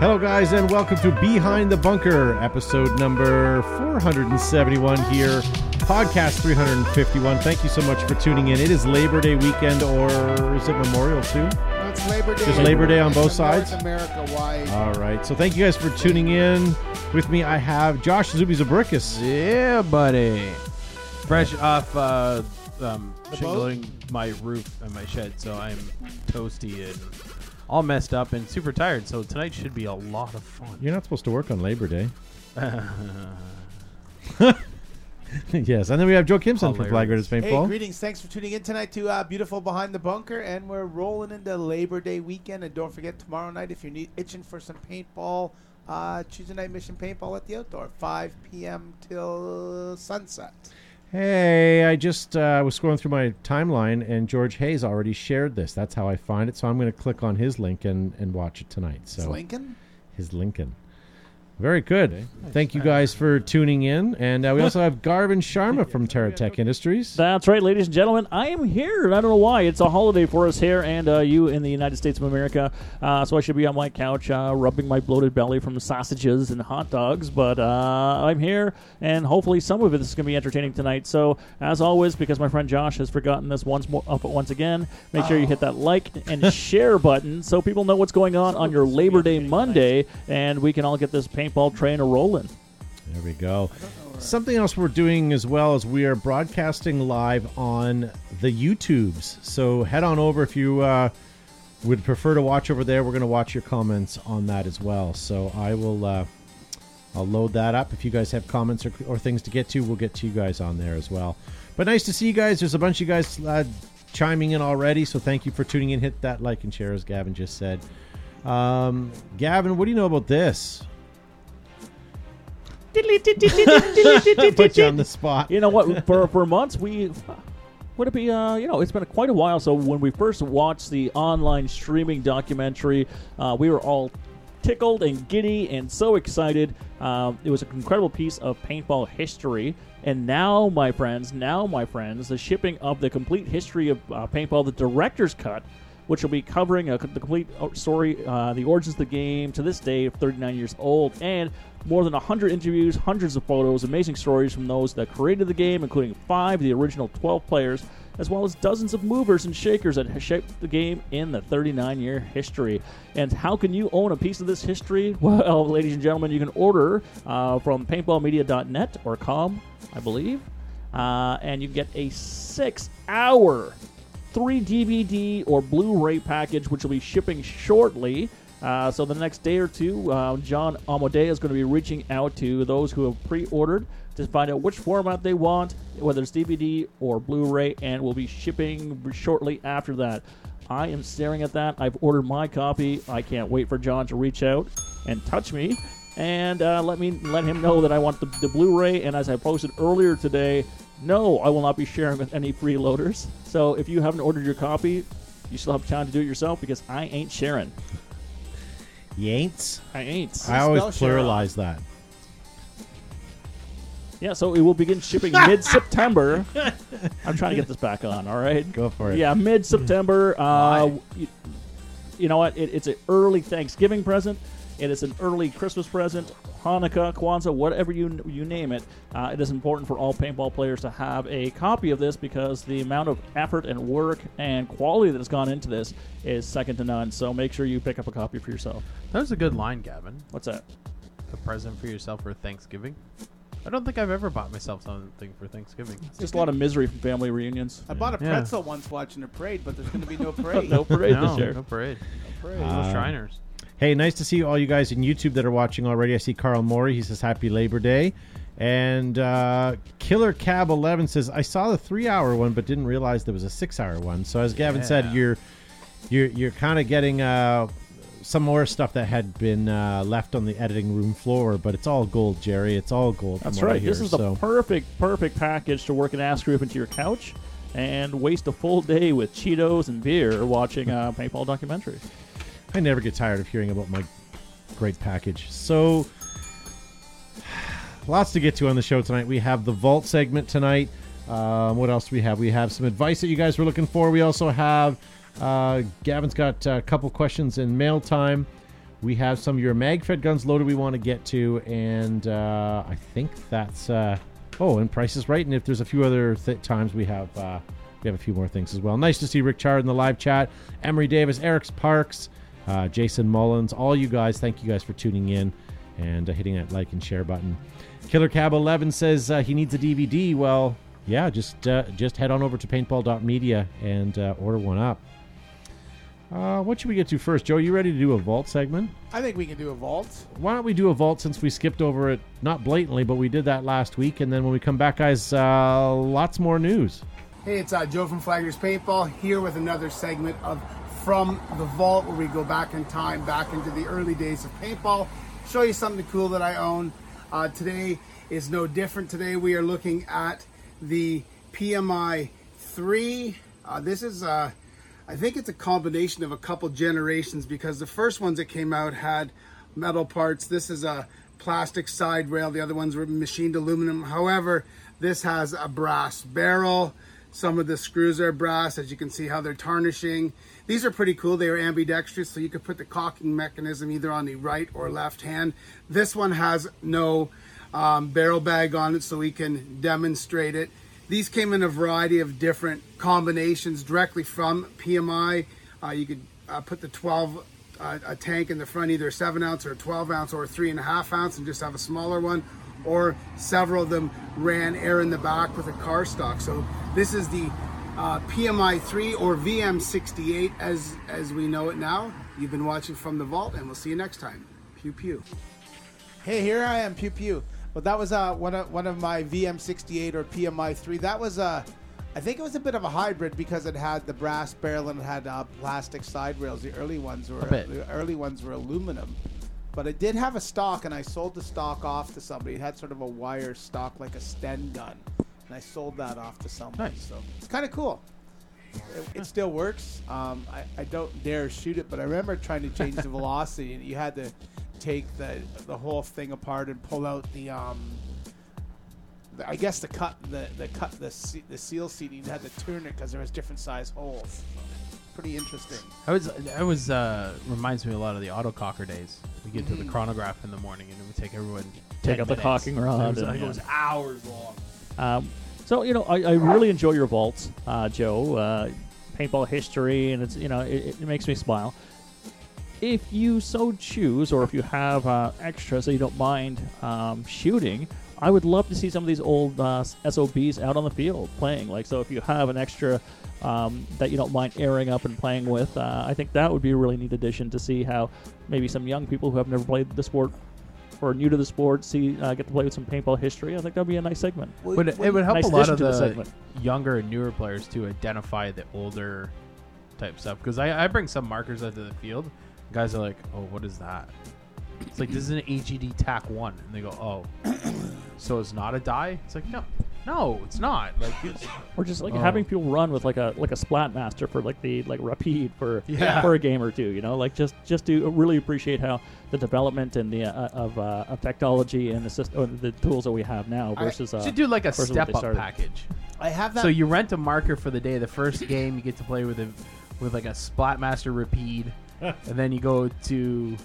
Hello, guys, and welcome to Behind the Bunker, episode number 471 here, podcast 351. Thank you so much for tuning in. It is Labor Day weekend, or is it Memorial too? No, it's Labor Day. Just Labor Day on both sides? America wide. All right, so thank you guys for tuning in. With me, I have Josh Zuby Zabrickus. Yeah, buddy. Fresh off uh, um, The shingling my roof and my shed, so I'm toasty and all messed up and super tired. So tonight should be a lot of fun. You're not supposed to work on Labor Day. yes, and then we have Joe Kimson from Flag Raiders Hilarious. Hey, Paintball. greetings. Thanks for tuning in tonight to uh, beautiful Behind the Bunker. And we're rolling into Labor Day weekend. And don't forget, tomorrow night, if you're need, itching for some paintball, uh, Tuesday night mission paintball at the outdoor, 5 p.m. till sunset. Hey, I just uh, was scrolling through my timeline, and George Hayes already shared this. That's how I find it. So I'm going to click on his link and, and watch it tonight. So Lincoln? his Lincoln. Very good. Thank you guys for tuning in, and uh, we also have Gavin Sharma from TerraTech Industries. That's right, ladies and gentlemen. I am here. and I don't know why. It's a holiday for us here and uh, you in the United States of America. Uh, so I should be on my couch uh, rubbing my bloated belly from sausages and hot dogs. But uh, I'm here, and hopefully some of it is going to be entertaining tonight. So as always, because my friend Josh has forgotten this once more, up once again, make sure you hit that like and share button so people know what's going on on your Labor Day Monday, and we can all get this paintball train a rolling. There we go. Something else we're doing as well is we are broadcasting live on the YouTubes. So head on over if you uh, would prefer to watch over there. We're going to watch your comments on that as well. So I will. Uh, I'll load that up. If you guys have comments or, or things to get to, we'll get to you guys on there as well. But nice to see you guys. There's a bunch of you guys uh, chiming in already, so thank you for tuning in. Hit that like and share, as Gavin just said. Um, Gavin, what do you know about this? Put you on the spot. You know what? For for months we would it be? Uh, you know, it's been quite a while. So when we first watched the online streaming documentary, uh, we were all tickled and giddy and so excited. It was an incredible piece of paintball history. And now, my friends, now my friends, the shipping of the complete history of uh, paintball, the director's cut, which will be covering a, the complete story, uh, the origins of the game to this day, 39 years old, and more than 100 interviews, hundreds of photos, amazing stories from those that created the game, including five of the original 12 players, as well as dozens of movers and shakers that have shaped the game in the 39 year history. And how can you own a piece of this history? Well, ladies and gentlemen, you can order uh, from paintballmedia.net or com, I believe, uh, and you get a six hour three DVD or Blu-ray package, which will be shipping shortly. Uh, so the next day or two, uh, John Amadea is going to be reaching out to those who have pre-ordered to find out which format they want, whether it's DVD or Blu-ray, and will be shipping shortly after that. I am staring at that. I've ordered my copy. I can't wait for John to reach out and touch me and uh, let me let him know that I want the, the Blu-ray. And as I posted earlier today, no, I will not be sharing with any freeloaders. So if you haven't ordered your copy, you still have time to do it yourself because I ain't sharing. Yaints. I ain't. I always spell share pluralize that. Yeah, so it will begin shipping mid-September. I'm trying to get this back on. All right. Go for it. Yeah, mid-September. Uh, you, you know what? It, it's an early Thanksgiving present. It is an early Christmas present, Hanukkah, Kwanzaa, whatever you you name it. Uh, it is important for all paintball players to have a copy of this because the amount of effort and work and quality that has gone into this is second to none. So make sure you pick up a copy for yourself. That was a good line, Gavin. What's that? A present for yourself for Thanksgiving. I don't think I've ever bought myself something for Thanksgiving. Just a lot of misery from family reunions. I bought a Yeah. pretzel once watching a parade, but there's going to be no parade. no parade no, this year. no parade. parade. No Uh, Shriners. Hey, nice to see all you guys in YouTube that are watching already. I see Carl Maury. He says Happy Labor Day. And uh, Killer Cab 11 says, I saw the three hour one, but didn't realize there was a six hour one. So, as Gavin said, you're you're, you're kind of getting uh, some more stuff that had been uh, left on the editing room floor, but it's all gold, Jerry. It's all gold. That's from what I right. This hear, is the perfect, perfect package to work an ass group into your couch and waste a full day with Cheetos and beer watching a paintball documentary. I never get tired of hearing about my great package. So, lots to get to on the show tonight. We have the vault segment tonight. Um, what else do we have? We have some advice that you guys were looking for. We also have uh, Gavin's got a couple questions in mail time. We have some of your mag-fed guns loaded. We want to get to, and uh, I think that's uh, oh, and Price is Right. And if there's a few other th- times we have uh, we have a few more things as well. Nice to see Rick Chard in the live chat. Emery Davis, Eric Parks, uh, Jason Mullins, all you guys. Thank you guys for tuning in and uh, hitting that like and share button. Killer Cab 11 says uh, he needs a DVD. Well, yeah, just uh, just head on over to paintball.media and uh, order one up. Uh, what should we get to first, Joe? You ready to do a vault segment? I think we can do a vault. Why don't we do a vault since we skipped over it, not blatantly, but we did that last week. And then when we come back, guys, uh, lots more news. Hey, it's uh, Joe from Flaggers Paintball here with another segment of From the Vault where we go back in time, back into the early days of paintball, show you something cool that I own. Uh, today is no different. Today we are looking at the PMI 3. Uh, this is, uh, I think it's a combination of a couple generations because the first ones that came out had metal parts. This is a plastic side rail. The other ones were machined aluminum. However, this has a brass barrel. Some of the screws are brass, as you can see how they're tarnishing. These are pretty cool. They are ambidextrous, so you could put the cocking mechanism either on the right or left hand. This one has no um, barrel bag on it, so we can demonstrate it. These came in a variety of different combinations directly from PMI. Uh, you could uh, put the 12 uh, a tank in the front, either a 7 ounce or a 12 ounce or a 3.5 ounce, and just have a smaller one. Or several of them ran air in the back with a car stock. So this is the uh, PMI 3 or VM68 as, as we know it now. You've been watching from the vault, and we'll see you next time. Pew pew. Hey, here I am, pew pew. Well, that was uh, one of one of my VM68 or PMI3. That was uh, I think it was a bit of a hybrid because it had the brass barrel and it had uh, plastic side rails. The early ones were the early ones were aluminum, but I did have a stock, and I sold the stock off to somebody. It had sort of a wire stock like a Sten gun, and I sold that off to somebody. Nice. So it's kind of cool. It, it still works. Um, I, I don't dare shoot it, but I remember trying to change the velocity, and you had to take the the whole thing apart and pull out the um. the- I guess the cut the the cut the the seal seating you had to turn it because there was different size holes. Pretty interesting. I was that was uh reminds me a lot of the autococker days. We get to the Mm. chronograph in the morning and it would take everyone Take 10 out the minutes. cocking rod It was, and- like, yeah. it was hours long. Um, so you know, I, I really enjoy your vaults, uh, Joe. Uh, paintball history, and it's you know, it, it makes me smile. If you so choose, or if you have uh, extras that you don't mind um, shooting, I would love to see some of these old uh, SOBs out on the field playing. Like, so if you have an extra um, that you don't mind airing up and playing with, uh, I think that would be a really neat addition to see how maybe some young people who have never played the sport or new to the sport see uh, get to play with some paintball history. I think that'd be a nice segment. But it, it would help Nice a lot of the the, younger and newer players to identify the older type stuff. Because I, I bring some markers out to the field. Guys are like, "Oh, what is that?" It's like this is an AGD TAC one, and they go, "Oh, so it's not a Dye?" It's like, no, no, it's not. Like, it's, Or just like Oh. having people run with like a like a splat master for like the like rapide for Yeah. for a game or two. You know, like just just to really appreciate how the development and the uh, of, uh, of technology and the system, or the tools that we have now I versus uh, should do like a versus what step up started. package. I have that. So you rent a marker for the day. The first game you get to play with a with like a Splatmaster Rapide, and then you go to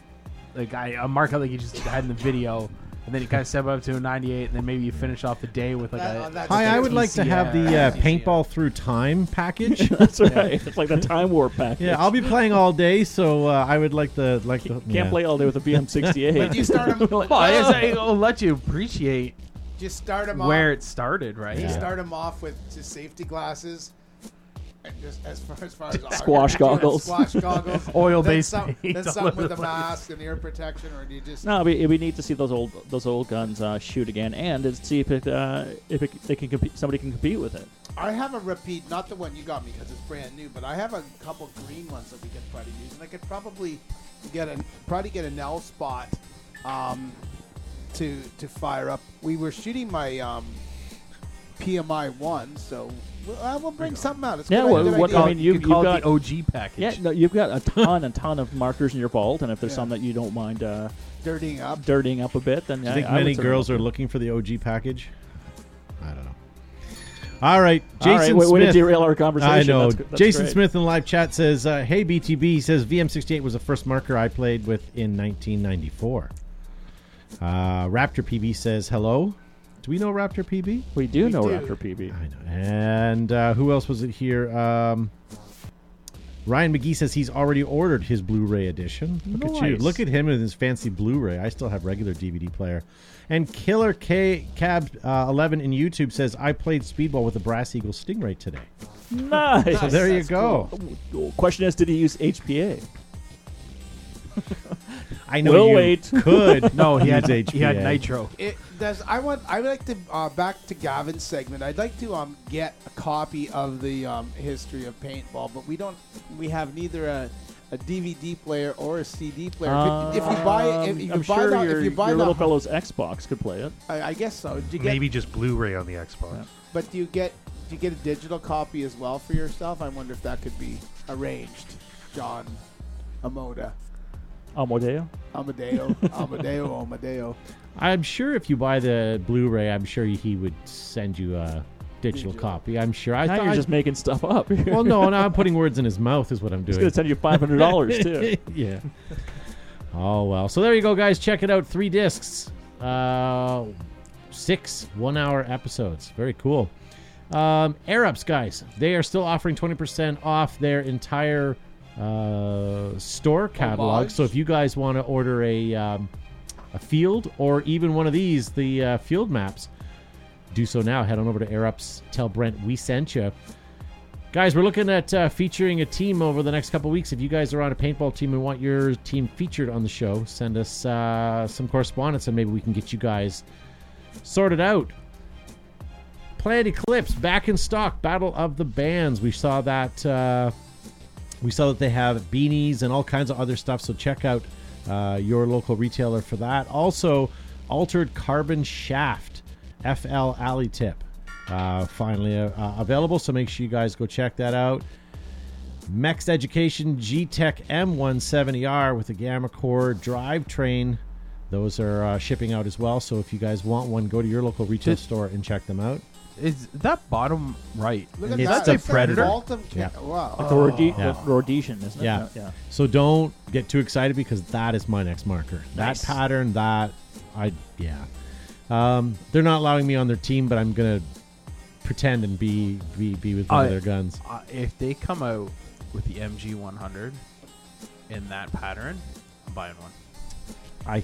like I, a marker like you just had in the video, and then you kind of step up to a 98, and then maybe you finish off the day with like That- a on that Hi, I would like to have the uh, paintball through time package. That's right. It's like the time warp package. yeah, I'll be playing all day, so uh, I would like the like the Can't yeah. play all day with a VM68. But do you start them? Well, I guess I- it'll let you appreciate just start them where off. it started, right? You start them off with just safety glasses. And just as far as far as our- Squash goggles. squash goggles, Oil-based Then, some, then something with a mask and ear protection, or do you just? No, it'd be, neat to see those old those old guns uh, shoot again, and to see if it uh, if it, they can compete, somebody can compete with it. I have a repeat, not the one you got me because it's brand new, but I have a couple green ones that we could try to use, and I could probably get a probably get a Nelspot um, to to fire up. We were shooting my um, PMI one, so we'll, uh, we'll bring something out. It's a Yeah, good, well, good what- idea. I mean, you- you call you've it the OG package. Yeah, no, you've got a ton and ton of markers in your vault, and if there's Yeah. some that you don't mind uh, dirtying up. dirtying up a bit, then Do you I, think I many girls are looking for the OG package? I don't know. All right, Jason All right, way, Smith. way to derail our conversation. I know. That's that's Jason great. Smith in the live chat says, uh, "Hey BTB," he says VM68 was the first marker I played with in 1994. Uh, Raptor PB says, "Hello." Do we know Raptor PB? We do We know do. Raptor PB. I know. And uh, who else was it here? Um, Ryan McGee says he's already ordered his Blu-ray edition. Look at you! Look at him in his fancy Blu-ray. I still have regular DVD player. And Killer K Cab uh, 11 in YouTube says I played speedball with the Brass Eagle Stingray today. Nice. So there you That's go. Question is, did he use HPA? I know We'll you wait. could. No, he had use he had nitro. It does. I want. I would like to uh, back to Gavin's segment. I'd like to um get a copy of the um, history of paintball, but we don't. We have neither a, a DVD player or a CD player. If- if, you buy it, if Um, you I'm buy sure the, your, if you buy your the, little fellow's Xbox could play it. I, I guess so. You get, Maybe just Blu-ray on the Xbox. But do you get do you get a digital copy as well for yourself? I wonder if that could be arranged. John Amoda. Amodeo? Amadeo, Amadeo, Amadeo. I'm sure if you buy the Blu-ray, I'm sure he would send you a digital Digital. copy. I'm sure. I now thought. you're just making stuff up. well, no, no, I'm putting words in his mouth. Is what I'm doing. He's doing. going to send you five hundred dollars too. yeah. Oh well. So there you go, guys. Check it out. Three discs, uh, six one-hour episodes. Very cool. Um, Air Ups, guys. They are still offering twenty percent off their entire uh, store catalog. So if you guys want to order a um, a field or even one of these, the uh, field maps, do so now. Head on over to Air Ups. Tell Brent we sent you. Guys, we're looking at uh, featuring a team over the next couple weeks. If you guys are on a paintball team and want your team featured on the show, send us uh, some correspondence and maybe we can get you guys sorted out. Planet Eclipse back in stock. Battle of the Bands. We saw that. Uh, we saw that they have beanies and all kinds of other stuff. So check out uh, your local retailer for that. Also, Altered Carbon Shaft, FL Alley Tip, uh, finally uh, uh, available. So make sure you guys go check that out. Mex Education G Tech M170R with a Gamma Core drivetrain. Those are uh, shipping out as well. So if you guys want one, go to your local retail store and check them out. Is that bottom right? Look at It's that. the That's Predator. Baltum ca- Yeah. Wow. The, Rhode- Yeah. the Rhodesian, isn't it? Yeah. yeah. So don't get too excited because that is my next marker. Nice. That pattern, that I yeah. Um, they're not allowing me on their team, but I'm gonna pretend and be be, be with one I- of their guns. Uh, if they come out with the MG 100 in that pattern, I'm buying one. I Well,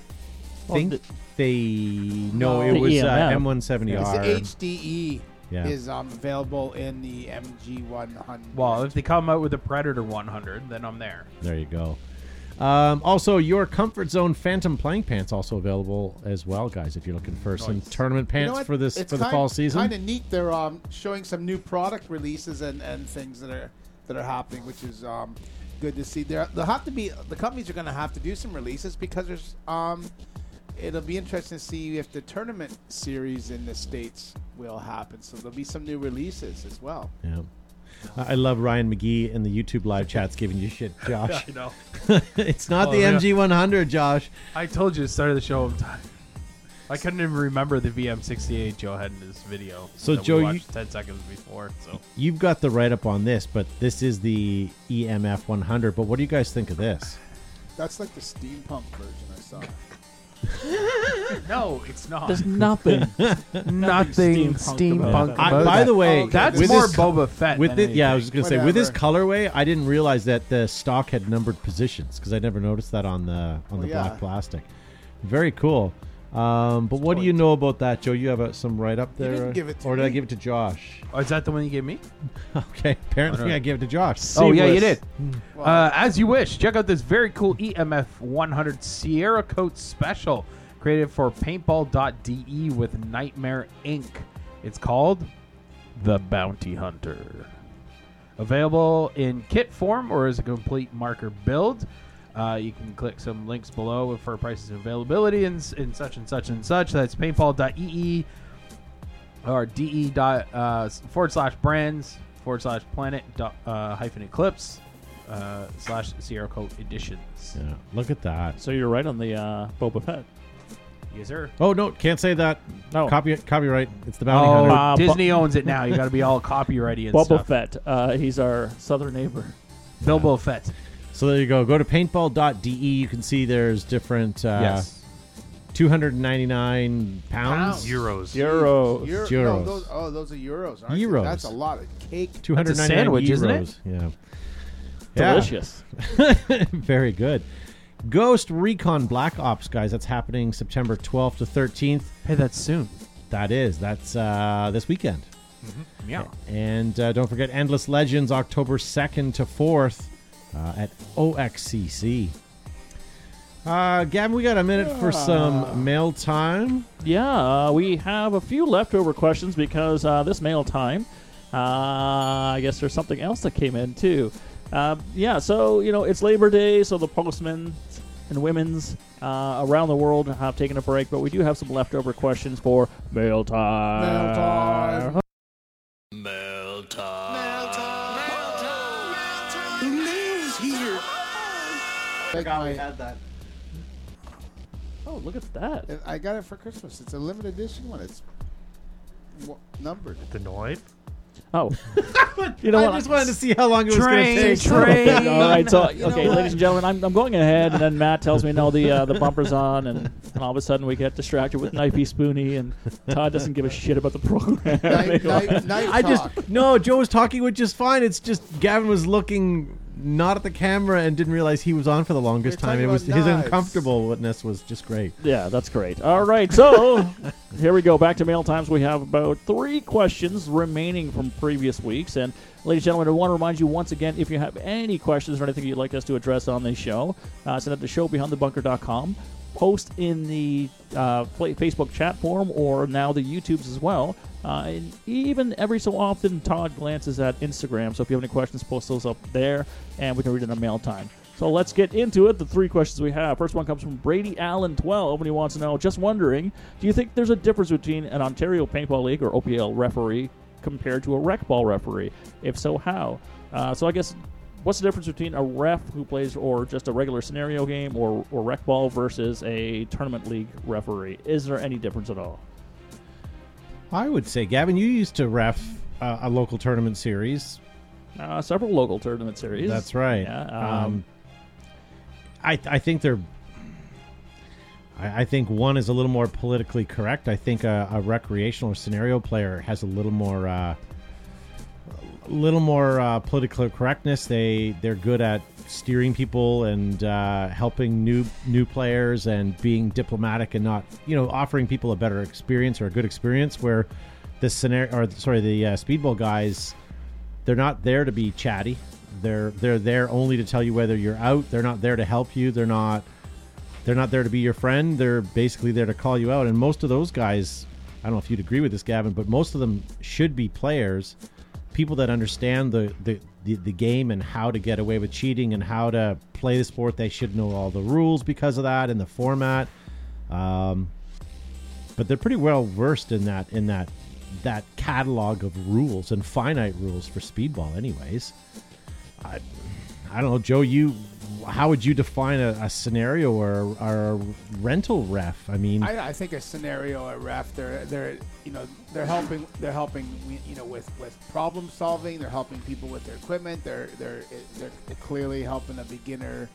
think the- they no, No. it The was uh, EMF. M170R. It's HDE yeah. is um, available in the MG 100. Well, if they come out with a Predator 100, then I'm there. There you go. Um, also, your Comfort Zone Phantom playing pants also available as well, guys. If you're looking for some Nice. tournament You know pants what? for this It's for the kind, fall season. Kind of neat. They're um, showing some new product releases and, and things that are that are happening, which is um, good to see. There, they'll have to be the companies are going to have to do some releases because there's um, it'll be interesting to see if the tournament series in the states will happen. So there'll be some new releases as well. Yeah. I I love Ryan McGee in the YouTube live chats giving you shit, Josh. I know. it's not Oh, the yeah. MG100, Josh. I told you at the start of the show. I'm. I couldn't even remember the VM68 Joe had in his video. So, that we Joe, you- watched 10 seconds before. So You've got the write up on this, but this is the EMF 100. But what do you guys think of this? That's like the steampunk version I saw. no, it's not. There's nothing. nothing steampunk about that. I, about by that. the way, Oh, okay. That's with more this- Boba Fett. with than it, yeah, I was anything. gonna say with this Whatever. colorway, I didn't realize that the stock had numbered positions because I never noticed that on the on Well, the oh, yeah. black plastic. Very cool. Um, but what do you know about that, Joe? You have uh some write up You there, didn't give it to or did I me. give it to Josh? Oh, is that the one you gave me? Okay, apparently Alright. I gave it to Josh. Oh yeah, you did. Uh, as you wish, check out this very cool EMF 100 Cerakote Special, created for Paintball.de with Nightmare Inc. It's called the Bounty Hunter. Available in kit form or as a complete marker build. Uh, you can click some links below for prices and availability and, and such and such and such. That's paintball.ee or de dot uh, forward slash brands forward slash planet dot, uh, hyphen eclipse uh, slash Cerakote editions. Yeah, look at that. so you're right on the uh, Boba Fett. Yes, sir. Oh no, can't say that. No. Copy copyright. It's the bounty Oh, hunter. Uh, Disney owns it now. You got to be all copyrighty and Boba stuff. Fett. Uh, he's our southern neighbor. Bilbo Fett. So there you go. Go to paintball.de. You can see there's different uh, yes. 299 pounds. Pounds. Euros. Euros. Euro- Euros. No, those, oh, those are euros. Aren't Euros. They? That's a lot of cake. 299 That's sandwich, euros. isn't it? Yeah. Yeah. Delicious. Very good. Ghost Recon Black Ops, guys. That's happening September 12th to 13th. Hey, that's soon. That is. That's uh, this weekend. Yeah. And uh, don't forget Endless Legends, October 2nd to 4th uh, at OXCC. Uh, Gavin, we got a minute for some mail time. Yeah, uh, we have a few leftover questions because uh, this mail time, uh, I guess there's something else that came in too. Uh, yeah, so you know it's Labor Day, so the postmen and women's uh, around the world have taken a break, but we do have some leftover questions for mail time. Mail time. Like my- that. Oh, look at that! I got it for Christmas. It's a limited edition one. It's w- numbered. The Noive? Oh, you know I what? just wanted to see how long it was going to take. train. All right, so You know okay, ladies and gentlemen, I'm, I'm going ahead, and then Matt tells me no, the uh, the bumper's on, and, and all of a sudden we get distracted with knifey spoony, and Todd doesn't give a shit about the program. Knife, knife, knife I talk. just no. Joe was talking with just fine. It's just Gavin was looking not at the camera and didn't realize he was on for the longest We're time. It was about his knives. uncomfortableness was just great. Yeah, that's great. All right, so here we go. Back to mail times. We have about three questions remaining from previous weeks. And, ladies and gentlemen, I want to remind you once again if you have any questions or anything you'd like us to address on this show, uh, send it to showbeyondthebunker.com. Post in the uh, Facebook chat forum or now the YouTubes as well. Uh, and even every so often, Todd glances at Instagram. So if you have any questions, post those up there, and we can read it on mail time. So let's get into it. The three questions we have. First one comes from Brady Allen, 12, and he wants to know just wondering, do you think there's a difference between an Ontario Paintball League or OPL referee compared to a rec ball referee? If so, how? Uh, so I guess what's the difference between a ref who plays or just a regular scenario game or, or rec ball versus a tournament league referee? Is there any difference at all? I would say, Gavin, you used to ref uh, a local tournament series. Uh, several local tournament series. That's right. Yeah, um, um, I I think they're. I, I think one is a little more politically correct. I think a, a recreational scenario player has a little more, uh, little more uh, political correctness. They they're good at steering people and uh, helping new new players and being diplomatic and not you know offering people a better experience or a good experience. Where the scenario or sorry the uh, speedball guys they're not there to be chatty. They're they're there only to tell you whether you're out. They're not there to help you. They're not they're not there to be your friend. They're basically there to call you out. And most of those guys, I don't know if you'd agree with this, Gavin, but most of them should be players, people that understand the the, the, the game and how to get away with cheating and how to play the sport. They should know all the rules because of that and the format. Um, but they're pretty well versed in that in that that catalog of rules and finite rules for speedball anyways i i don't know joe you how would you define a, a scenario or, or a rental ref? I mean I, I think a scenario a ref they're they're you know they're helping they're helping you know with with problem solving. They're helping people with their equipment. They're they're they're clearly helping a beginner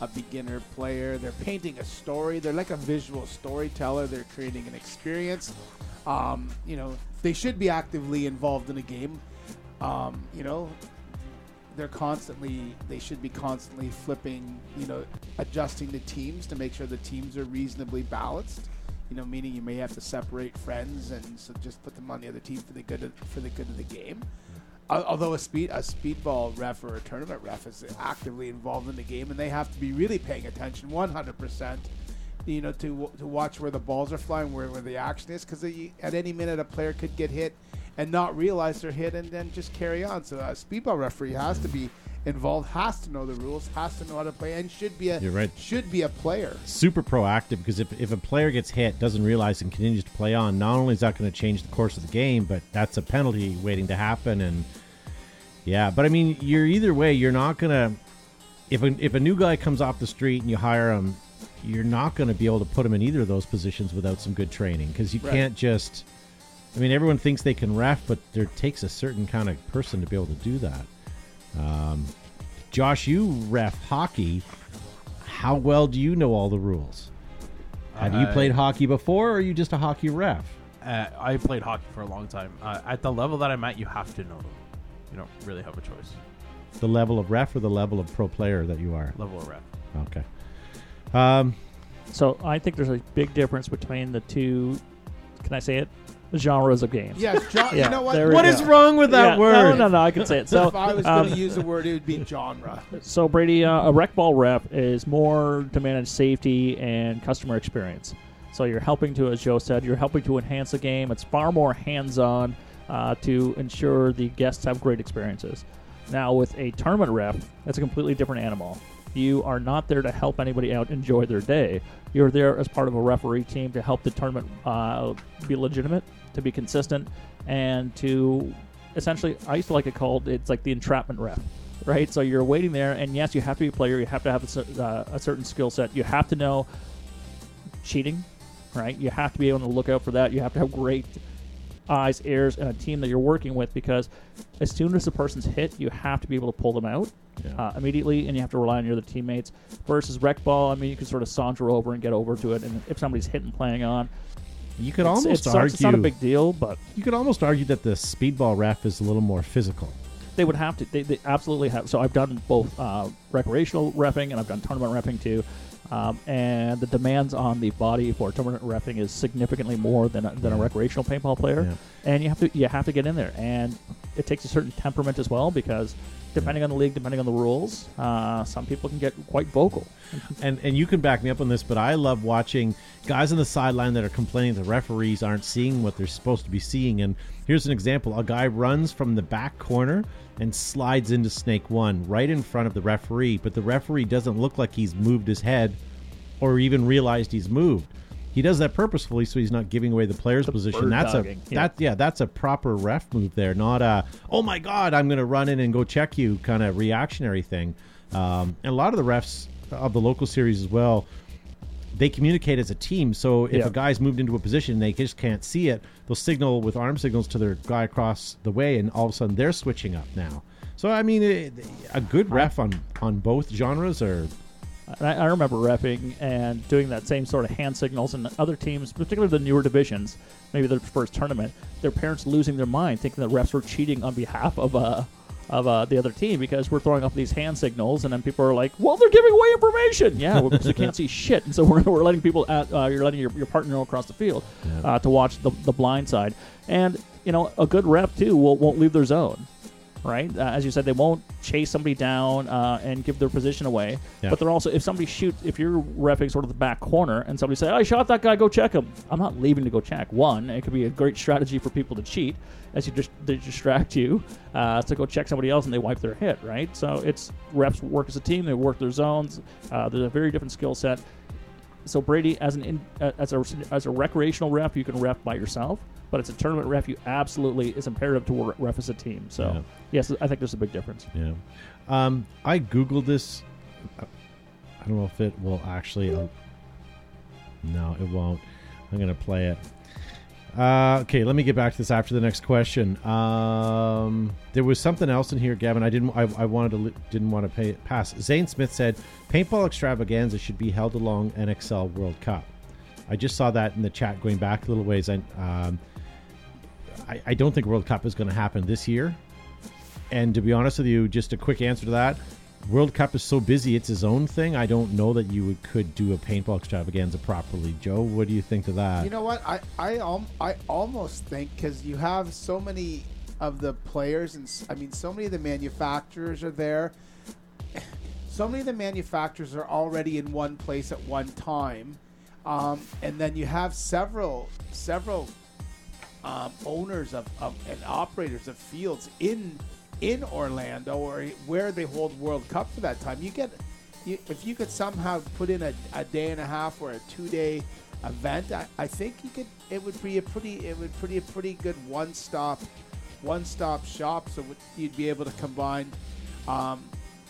a beginner player. They're painting a story. They're like a visual storyteller. They're creating an experience. Um, you know they should be actively involved in a game. Um, you know they're constantly they should be constantly flipping you know adjusting the teams to make sure the teams are reasonably balanced. You know meaning you may have to separate friends and so just put them on the other team for the good of, for the good of the game. Although a speed a speedball ref or a tournament ref is actively involved in the game and they have to be really paying attention 100% you know to to watch where the balls are flying where, where the action is because at any minute a player could get hit and not realize they're hit and then just carry on so a speedball referee has to be involved has to know the rules has to know how to play and should be a You're right. should be a player super proactive because if, if a player gets hit doesn't realize and continues to play on not only is that going to change the course of the game but that's a penalty waiting to happen and yeah but i mean you're either way you're not going to if a, if a new guy comes off the street and you hire him you're not going to be able to put him in either of those positions without some good training because you Right. can't just. I mean, everyone thinks they can ref, but there takes a certain kind of person to be able to do that. Um, Josh, you ref hockey. How well do you know all the rules? Have you Uh, played hockey before, or are you just a hockey ref? Uh, I played hockey for a long time. Uh, at the level that I'm at, you have to know them. You don't really have a choice. The level of ref or the level of pro player that you are? Level of ref. Okay. Um, So I think there's a big difference between the two. Can I say it? Genres of games. Yes, John. Yeah, you know what? there we what go. is wrong with that Yeah, word? No, no, no. I can say it. So if I was um, going to use a word, it would be genre. So Brady, uh, a rec ball rep is more to manage safety and customer experience. So you're helping to, as Joe said, you're helping to enhance the game. It's far more hands-on uh, to ensure the guests have great experiences. Now with a tournament rep, that's a completely different animal. You are not there to help anybody out enjoy their day. You're there as part of a referee team to help the tournament uh, be legitimate, to be consistent, and to essentially, I used to like it called, it's like the entrapment ref right? So you're waiting there, and yes, you have to be a player. You have to have a, uh, a certain skill set. You have to know cheating, right? You have to be able to look out for that. You have to have great eyes, ears, and a team that you're working with because as soon as the person's hit, you have to be able to pull them out Yeah. uh, immediately, and you have to rely on your other teammates. Versus rec ball, I mean, you can sort of saunter over and get over to it, and if somebody's hit and playing on, you could it's, almost it's, argue. it's not a big deal, but you could almost argue that the speedball ref is a little more physical. they would have to. They, they absolutely have. So I've done both uh, recreational refing and I've done tournament refing too. Um, and the demands on the body for tournament refing is significantly more than a, than a recreational paintball player. Yeah. And you have to you have to get in there, and it takes a certain temperament as well because depending on the league, depending on the rules, uh, some people can get quite vocal. and and you can back me up on this, but I love watching guys on the sideline that are complaining the referees aren't seeing what they're supposed to be seeing. And here's an example: a guy runs from the back corner and slides into snake one right in front of the referee, but the referee doesn't look like he's moved his head or even realized he's moved. He does that purposefully, so he's not giving away the player's position. That's dogging, a yeah. that yeah, that's a proper ref move there, not a oh my god, I'm going to run in and go check you kind of reactionary thing. Um, and a lot of the refs of the local series as well, they communicate as a team. So if Yeah. a guy's moved into a position and they just can't see it, they'll signal with arm signals to their guy across the way, and all of a sudden they're switching up now. So I mean, it, a good ref on on both genres are I, I remember repping and doing that same sort of hand signals, and other teams, particularly the newer divisions, maybe their first tournament, their parents losing their mind, thinking the refs were cheating on behalf of uh, of uh, the other team because we're throwing up these hand signals, and then people are like, "Well, they're giving away information." Yeah, well, because you can't see shit, and so we're, we're letting people at uh, you're letting your, your partner know across the field uh, to watch the the blind side, and you know a good rep too will, won't leave their zone right? Uh, as you said, they won't chase somebody down uh, and give their position away. Yeah. But they're also, if somebody shoots, if you're refing sort of the back corner and somebody say, "I shot that guy, go check him," I'm not leaving to go check. One, it could be a great strategy for people to cheat as you just they distract you uh, to go check somebody else and they wipe their hit, right? So it's reps work as a team, they work their zones. Uh, there's a very different skill set. So Brady, as an in, uh, as a as a recreational ref, you can ref by yourself. But it's a tournament ref, you absolutely it's imperative to ref as a team. So Yeah. yes, I think there's a big difference. Yeah. Um, I googled this. I don't know if it will actually. Uh, no, it won't. I'm gonna play it. Uh, okay, let me get back to this after the next question. Um, there was something else in here, Gavin. I didn't. I, I wanted to. li- Didn't want to pay pass. Zane Smith said paintball extravaganza should be held along NXL World Cup. I just saw that in the chat going back a little ways. I, um, I, I don't think World Cup is going to happen this year. And to be honest with you, just a quick answer to that: World Cup is so busy; it's his own thing. I don't know that you could do a paintball extravaganza properly. Joe, what do you think of that? You know what? I I I almost think because you have so many of the players and I mean so many of the manufacturers are there. So many of the manufacturers are already in one place at one time, um, and then you have several several um, owners of, of and operators of fields in in Orlando or where they hold World Cup for that time. You get you, if you could somehow put in a, a day and a half or a two day event, I, I think you could. It would be a pretty it would pretty a pretty good one stop one stop shop. So you'd be able to combine. Um,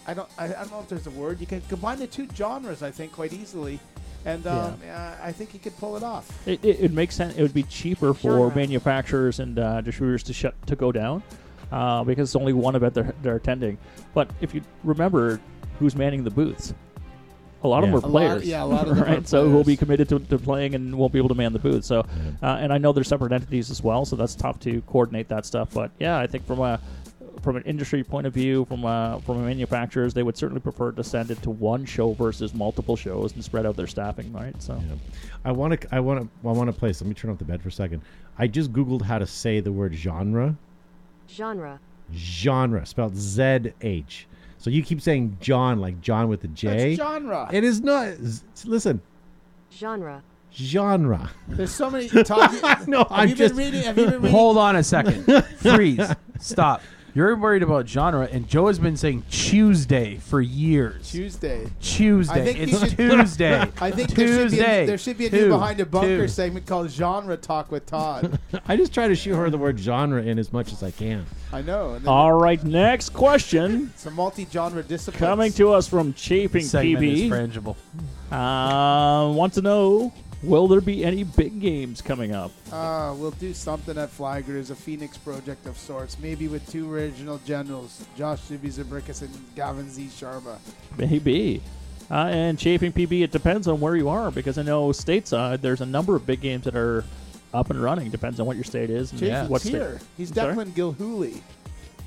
I don't I, I don't know if there's a word you can combine the two genres. I think quite easily. And um, uh, I think he could pull it off. It, it, it makes sense. It would be cheaper for Sure. manufacturers and uh, distributors to shut to go down uh, because it's only one event they're, they're attending. But if you remember, who's manning the booths? A lot Yeah. of them A are lot- players, yeah, a lot of them are right? So who'll be committed to, to playing and won't be able to man the booth. So, uh, and I know they're separate entities as well, so that's tough to coordinate that stuff. But yeah, I think from a from an industry point of view, from a, from a manufacturers, they would certainly prefer to send it to one show versus multiple shows and spread out their staffing, right? So. Yeah. I want to. I want to. I want to place. Let me turn off the bed for a second. I just googled how to say the word genre. genre, Genre spelled Z H. So you keep saying John like John with a J. That's genre. It is not. Listen, genre, genre. There's so many talking. No, have I'm you just- been reading? Have you been reading? Hold on a second. Freeze. Stop. You're worried about genre, and Joe has been saying Tuesday for years. Tuesday. Tuesday. I think he it's should- Tuesday. I think there should, be Tuesday. a, there should be a Two. new behind a bunker Two. segment called Genre Talk with Todd. I just try to shoehorn the word genre in as much as I can. I know. And then All right, next question it's a multi-genre discipline. coming to us from Chafing Segment is PB. frangible. Uh, want to know will there be any big games coming up? Uh, we'll do something at Flaggers, a Phoenix project of sorts, maybe with two original generals, Josh Zubizabrickus and Gavin Z. Sharma. Maybe. Uh, and Chafing PB, it depends on where you are because I know stateside there's a number of big games that are up and running. Depends on what your state is and Chafing's what state. here. He's? Declan Gilhooly.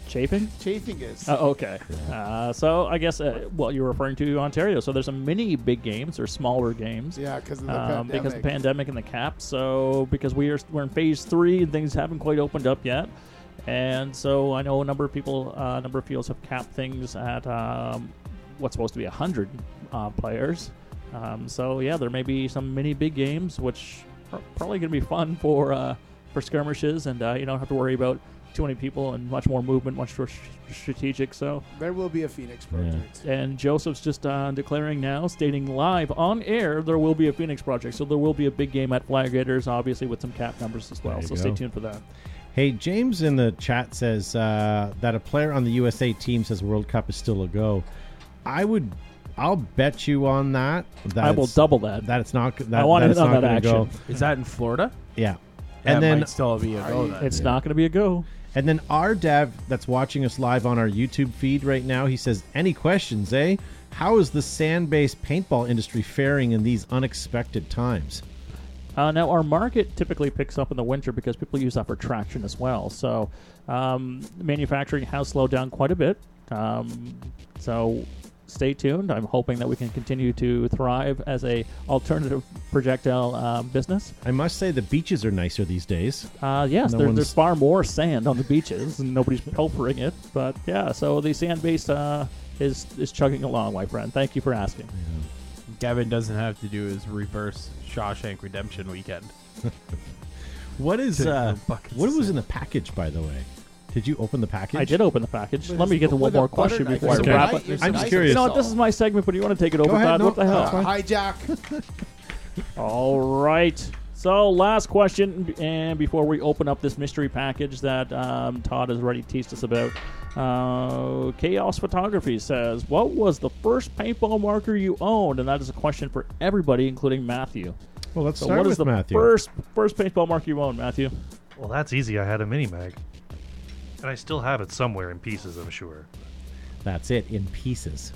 Chafing? Chafing is. Oh, okay. Uh, so I guess uh, well, you're referring to Ontario. So there's some mini big games or smaller games. yeah, because of the um, pandemic. because of the pandemic and the cap. So because we are we're in phase three and things haven't quite opened up yet, and so I know a number of people, uh, a number of fields have capped things at um, what's supposed to be hundred uh, players. Um, so yeah, there may be some mini big games, which are probably going to be fun for uh, for skirmishes, and uh, you don't have to worry about too many people and much more movement, much more sh- strategic. So there will be a Phoenix project. and Joseph's just uh, declaring now, stating live on air, there will be a Phoenix project. So there will be a big game at Flag Raiders, obviously with some cap numbers as well. There you So stay tuned for that. Hey, James in the chat says uh, that a player on the USA team says World Cup is still a go. I would, I'll bet you on that. that I will double that. That it's not. That, I want that it's on not that action. Go. Is that in Florida? Yeah, That and then might still be a go. Then. It's not going to be a go. And then our dev that's watching us live on our YouTube feed right now. He says, "Any questions, eh? How is the sand-based paintball industry faring in these unexpected times?" Uh, now, our market typically picks up in the winter because people use that for traction as well. So, um, manufacturing has slowed down quite a bit. Um, so, stay tuned. I'm hoping that we can continue to thrive as a alternative projectile um, business. I must say the beaches are nicer these days. Uh, yes, No there, there's far more sand on the beaches, and nobody's pilfering it. But yeah, so the sand based uh, is is chugging along, my friend. Thank you for asking. Gavin doesn't have to do his reverse Shawshank Redemption weekend. What is uh, what was in the package, by the way? Did you open the package? I did open the package. With Let me get to one more question before Okay. I wrap it. I'm just curious. You know what? This is my segment, but you want to take it over, ahead, Todd? no, what the hell? uh, Hijack. All right. So, last question, and before we open up this mystery package that um, Todd has already teased us about, uh, Chaos Photography says, "What was the first paintball marker you owned?" And that is a question for everybody, including Matthew. Well, let's So, start what with is the Matthew. first first paintball marker you owned, Matthew? Well, that's easy. I had a mini mag. And I still have it somewhere in pieces, I'm sure. That's it in pieces.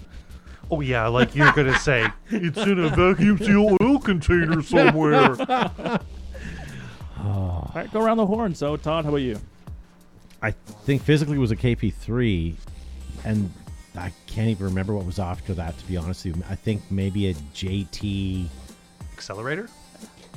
Oh, yeah, like you're going to say, it's in a vacuum seal oil container somewhere. Ah. All right, go around the horn. So, Todd, how about you? I think physically it was a KP3, and I can't even remember what was after that. To be honest with you, I think maybe a JT. Accelerator?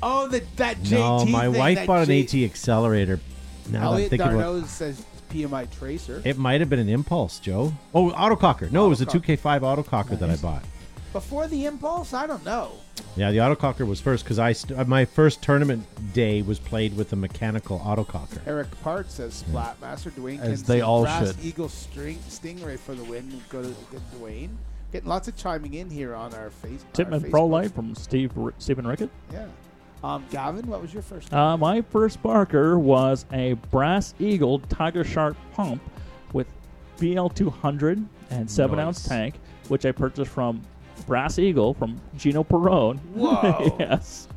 Oh, the, that JT no, my thing, wife bought J- an AT accelerator. Now that I'm Elliot thinking about Darno says PMI Tracer. it, might have been an impulse, Joe. Oh, autococker. No, it was a Autococker. 2K5 autococker that I bought. Before the Impulse? I don't know. Yeah, the autococker was first because I st- uh, my first tournament day was played with a mechanical autococker. Eric Part says Splatmaster. Dwayne As can they all Brass should. Eagle string, Stingray for the win. Go to good Dwayne. Getting lots of chiming in here on our face. our Tippmann Pro Facebook. Light from Steve R- Stephen Rickett. Yeah. Um, Gavin, what was your first? Uh, my first Barker was a Brass Eagle Tiger Shark pump with VL200 and 7 ounce tank, which I purchased from Brass Eagle from Gino Perone. Whoa. yes.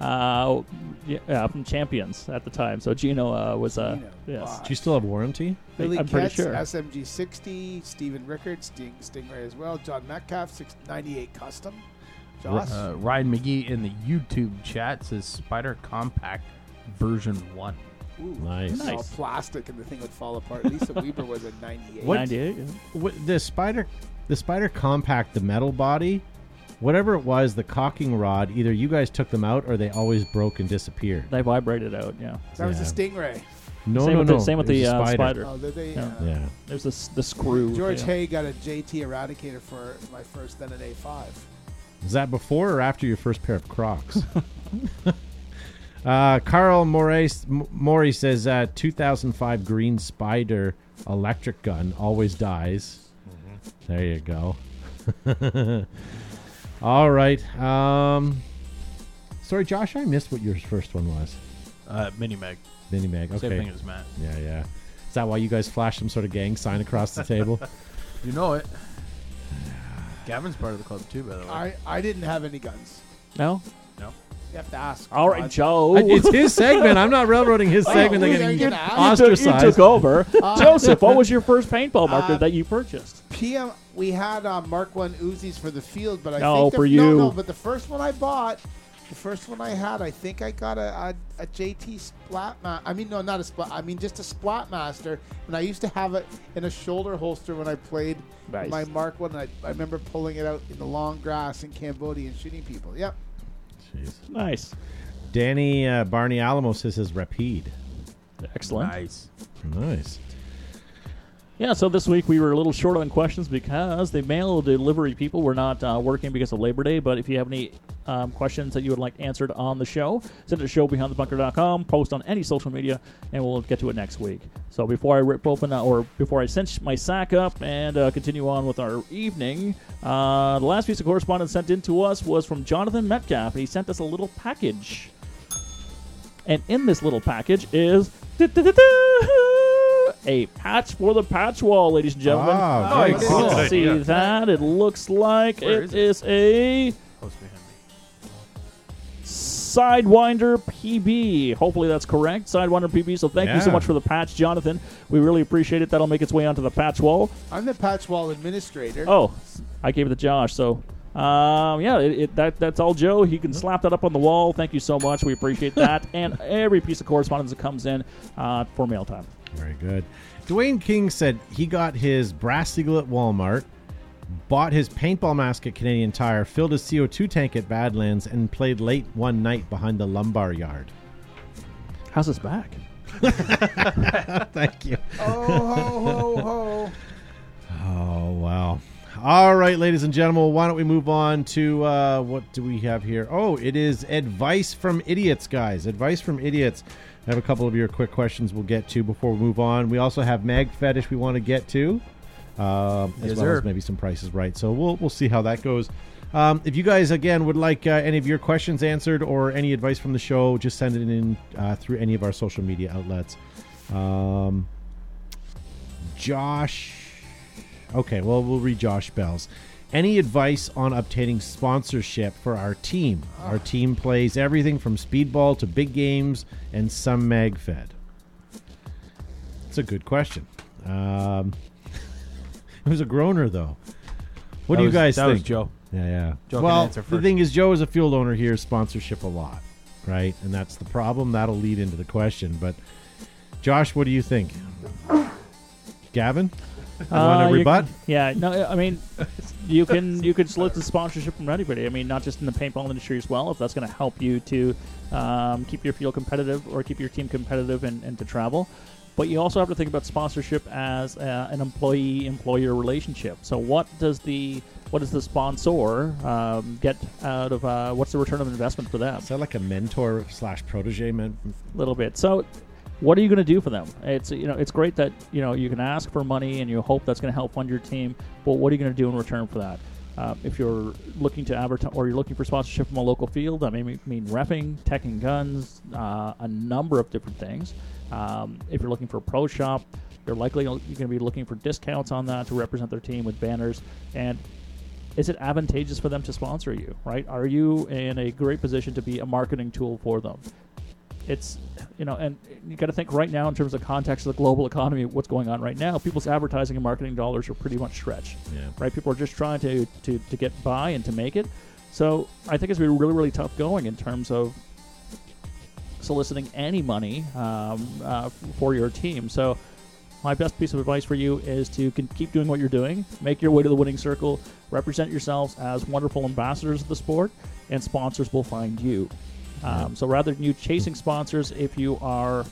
Uh, yeah, yeah, from Champions at the time. So Gino uh, was uh, Gino. yes. Wow. Do you still have warranty? Billy I'm pretty Ketz, sure. SMG 60, Stephen Rickard, Sting, Stingray as well, John Metcalf, 698 Custom. Uh, Ryan McGee in the YouTube chat says Spider Compact version one. Ooh, nice. All plastic and the thing would fall apart. Lisa Weber was a 98. What, 98? What, the Spider the Spider Compact, the metal body, whatever it was, the cocking rod, either you guys took them out or they always broke and disappeared. They vibrated out, yeah. That yeah. was a stingray. No, same no, with no. The, same with the uh, spider. Oh, they, yeah. Uh, yeah. There's the, the screw. George yeah. Hay got a JT Eradicator for my first then an A five. Is that before or after your first pair of Crocs? uh, Carl Morris says uh, 2005 Green Spyder electric gun always dies. Mm-hmm. There you go. All right. Um, sorry, Josh, I missed what your first one was. Uh, mini Meg. Mini Meg. Okay. Same thing as Matt. Yeah, yeah. Is that why you guys flashed some sort of gang sign across the table? you know it. Gavin's part of the club too, by the way. I, I didn't have any guns. No. No. You have to ask. All right, God. Joe. it's his segment. I'm not railroading his segment. They're getting you can- you took, you took over. Uh, Joseph, what was your first paintball marker Uh, that you purchased? PM, we had uh, Mark One Uzis for the field, but I No, think the, for no, you. no, but the first one I bought, the first one I had, I think I got a, a, a JT Splat ma- I mean, no, not a Splat. I mean, just a Splat Master, and I used to have it in a shoulder holster when I played Nice. my Mark One. I, I remember pulling it out in the long grass in Cambodia and shooting people. Yep. Jeez. Nice. Danny uh, Barney Alamo says his Rapide. Excellent. nice. Nice. Yeah, so this week we were a little short on questions because the mail delivery people were not uh, working because of Labor Day. But if you have any um, questions that you would like answered on the show, send it to showbeyondthebunker.com, post on any social media, and we'll get to it next week. So before I rip open, uh, or before I cinch my sack up and uh, continue on with our evening, uh, the last piece of correspondence sent in to us was from Jonathan Metcalf. He sent us a little package. And in this little package is a patch for the patch wall, ladies and gentlemen. Ah, Oh, very it is. cool. Let's see yeah. that. It looks like Where it is is a Post behind me. Sidewinder PB. Hopefully that's correct. Sidewinder PB. So thank you so Yeah. much for the patch, Jonathan. We really appreciate it. That'll make its way onto the patch wall. I'm the patch wall administrator. Oh, I gave it to Josh. So, um, yeah, it, it, that that's all Joe. He can slap that up on the wall. Thank you so much. We appreciate that. and every piece of correspondence that comes in uh, for mail time. Very good. Dwayne King said he got his brass eagle at Walmart, bought his paintball mask at Canadian Tire, filled his CO2 tank at Badlands, and played late one night behind the lumbar yard. How's his back? Thank you. Oh, ho, ho, ho. Oh, wow. All right, ladies and gentlemen, why don't we move on to uh, what do we have here? Oh, it is advice from idiots, guys. Advice from idiots. I have a couple of your quick questions we'll get to before we move on. We also have mag fetish we want to get to, um, as Yes, well sir. as maybe some prices right. So we'll we'll see how that goes. Um, if you guys again would like uh, any of your questions answered or any advice from the show, just send it in uh, through any of our social media outlets. Um, Josh. Okay, well, we'll read Josh Bell's. Any advice on obtaining sponsorship for our team? Our team plays everything from speedball to big games and some mag fed. It's a good question. Um, it was a groaner, though. What That do you was- guys that think? was Joe. Yeah, yeah. Joe can well, answer the thing is, Joe is a field owner here, sponsorship a lot, right? And that's the problem. That'll lead into the question. But, Josh, what do you think? Gavin? You want Uh, to rebut? Yeah, no, I mean, you can you can solicit sponsorship from anybody. I mean, not just in the paintball industry as well. If that's going to help you to um, keep your field competitive or keep your team competitive and, and to travel, but you also have to think about sponsorship as uh, an employee-employer relationship. So, what does the what does the sponsor um, get out of uh, what's the return of investment for them? Is that like a mentor slash protege? A little bit. So, what are you going to do for them? It's you know it's great that you know you can ask for money and you hope that's going to help fund your team, but what are you going to do in return for that? Uh, if you're looking to advertise or you're looking for sponsorship from a local field, may mean- mean refing, tech and guns, uh, a number of different things. Um, if you're looking for a pro shop, you're likely you're going to be looking for discounts on that to represent their team with banners and is it advantageous for them to sponsor you? Right? Are you in a great position to be a marketing tool for them? It's you know, and you got to think right now in terms of context of the global economy, what's going on right now. People's advertising and marketing dollars are pretty much stretched Yeah. right? People are just trying to, to, to get by and to make it. So I think it's going to be really, really tough going in terms of soliciting any money um, uh, for your team. So my best piece of advice for you is to keep doing what you're doing, make your way to the winning circle, represent yourselves as wonderful ambassadors of the sport, and sponsors will find you. Um, so rather than you chasing sponsors, if you are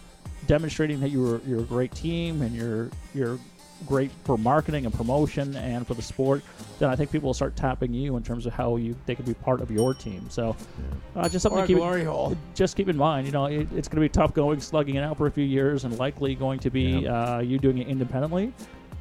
demonstrating that you're you're a great team and you're you're great for marketing and promotion and for the sport, then I think people will start tapping you in terms of how you they can be part of your team. So uh, just something Or to keep glory hole. just keep in mind, you know, it, it's going to be tough going, slugging it out for a few years, and likely going to be Yeah. uh, you doing it independently.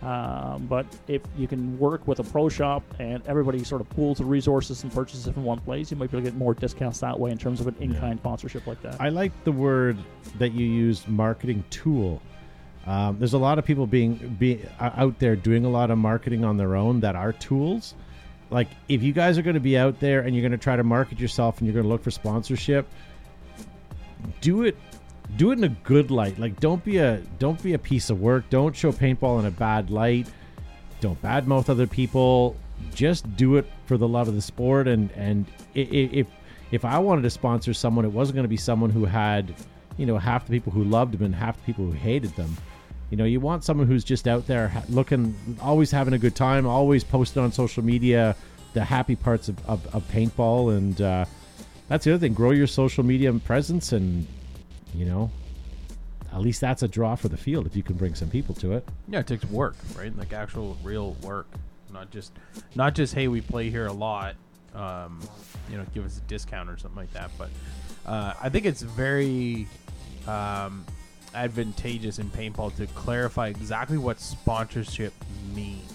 Um, but if you can work with a pro shop and everybody sort of pools the resources and purchases it from one place, you might be able to get more discounts that way in terms of an in-kind sponsorship like that. I like the word that you used, marketing tool. Um, there's a lot of people being be uh, out there doing a lot of marketing on their own that are tools. Like if you guys are going to be out there and you're going to try to market yourself and you're going to look for sponsorship, do it do it in a good light. Like don't be a don't be a piece of work. Don't show paintball in a bad light. Don't badmouth other people. Just do it for the love of the sport. And and if if I wanted to sponsor someone, it wasn't going to be someone who had you know half the people who loved them and half the people who hated them. You know, you want someone who's just out there looking, always having a good time, always posting on social media the happy parts of, of, of paintball. And uh, that's the other thing grow your social media presence and you know at least that's a draw for the field if you can bring some people to it Yeah, it takes work, right? Like actual real work, not just not just hey we play here a lot, um, you know, give us a discount or something like that. But uh, I think it's very um, advantageous in paintball to clarify exactly what sponsorship means.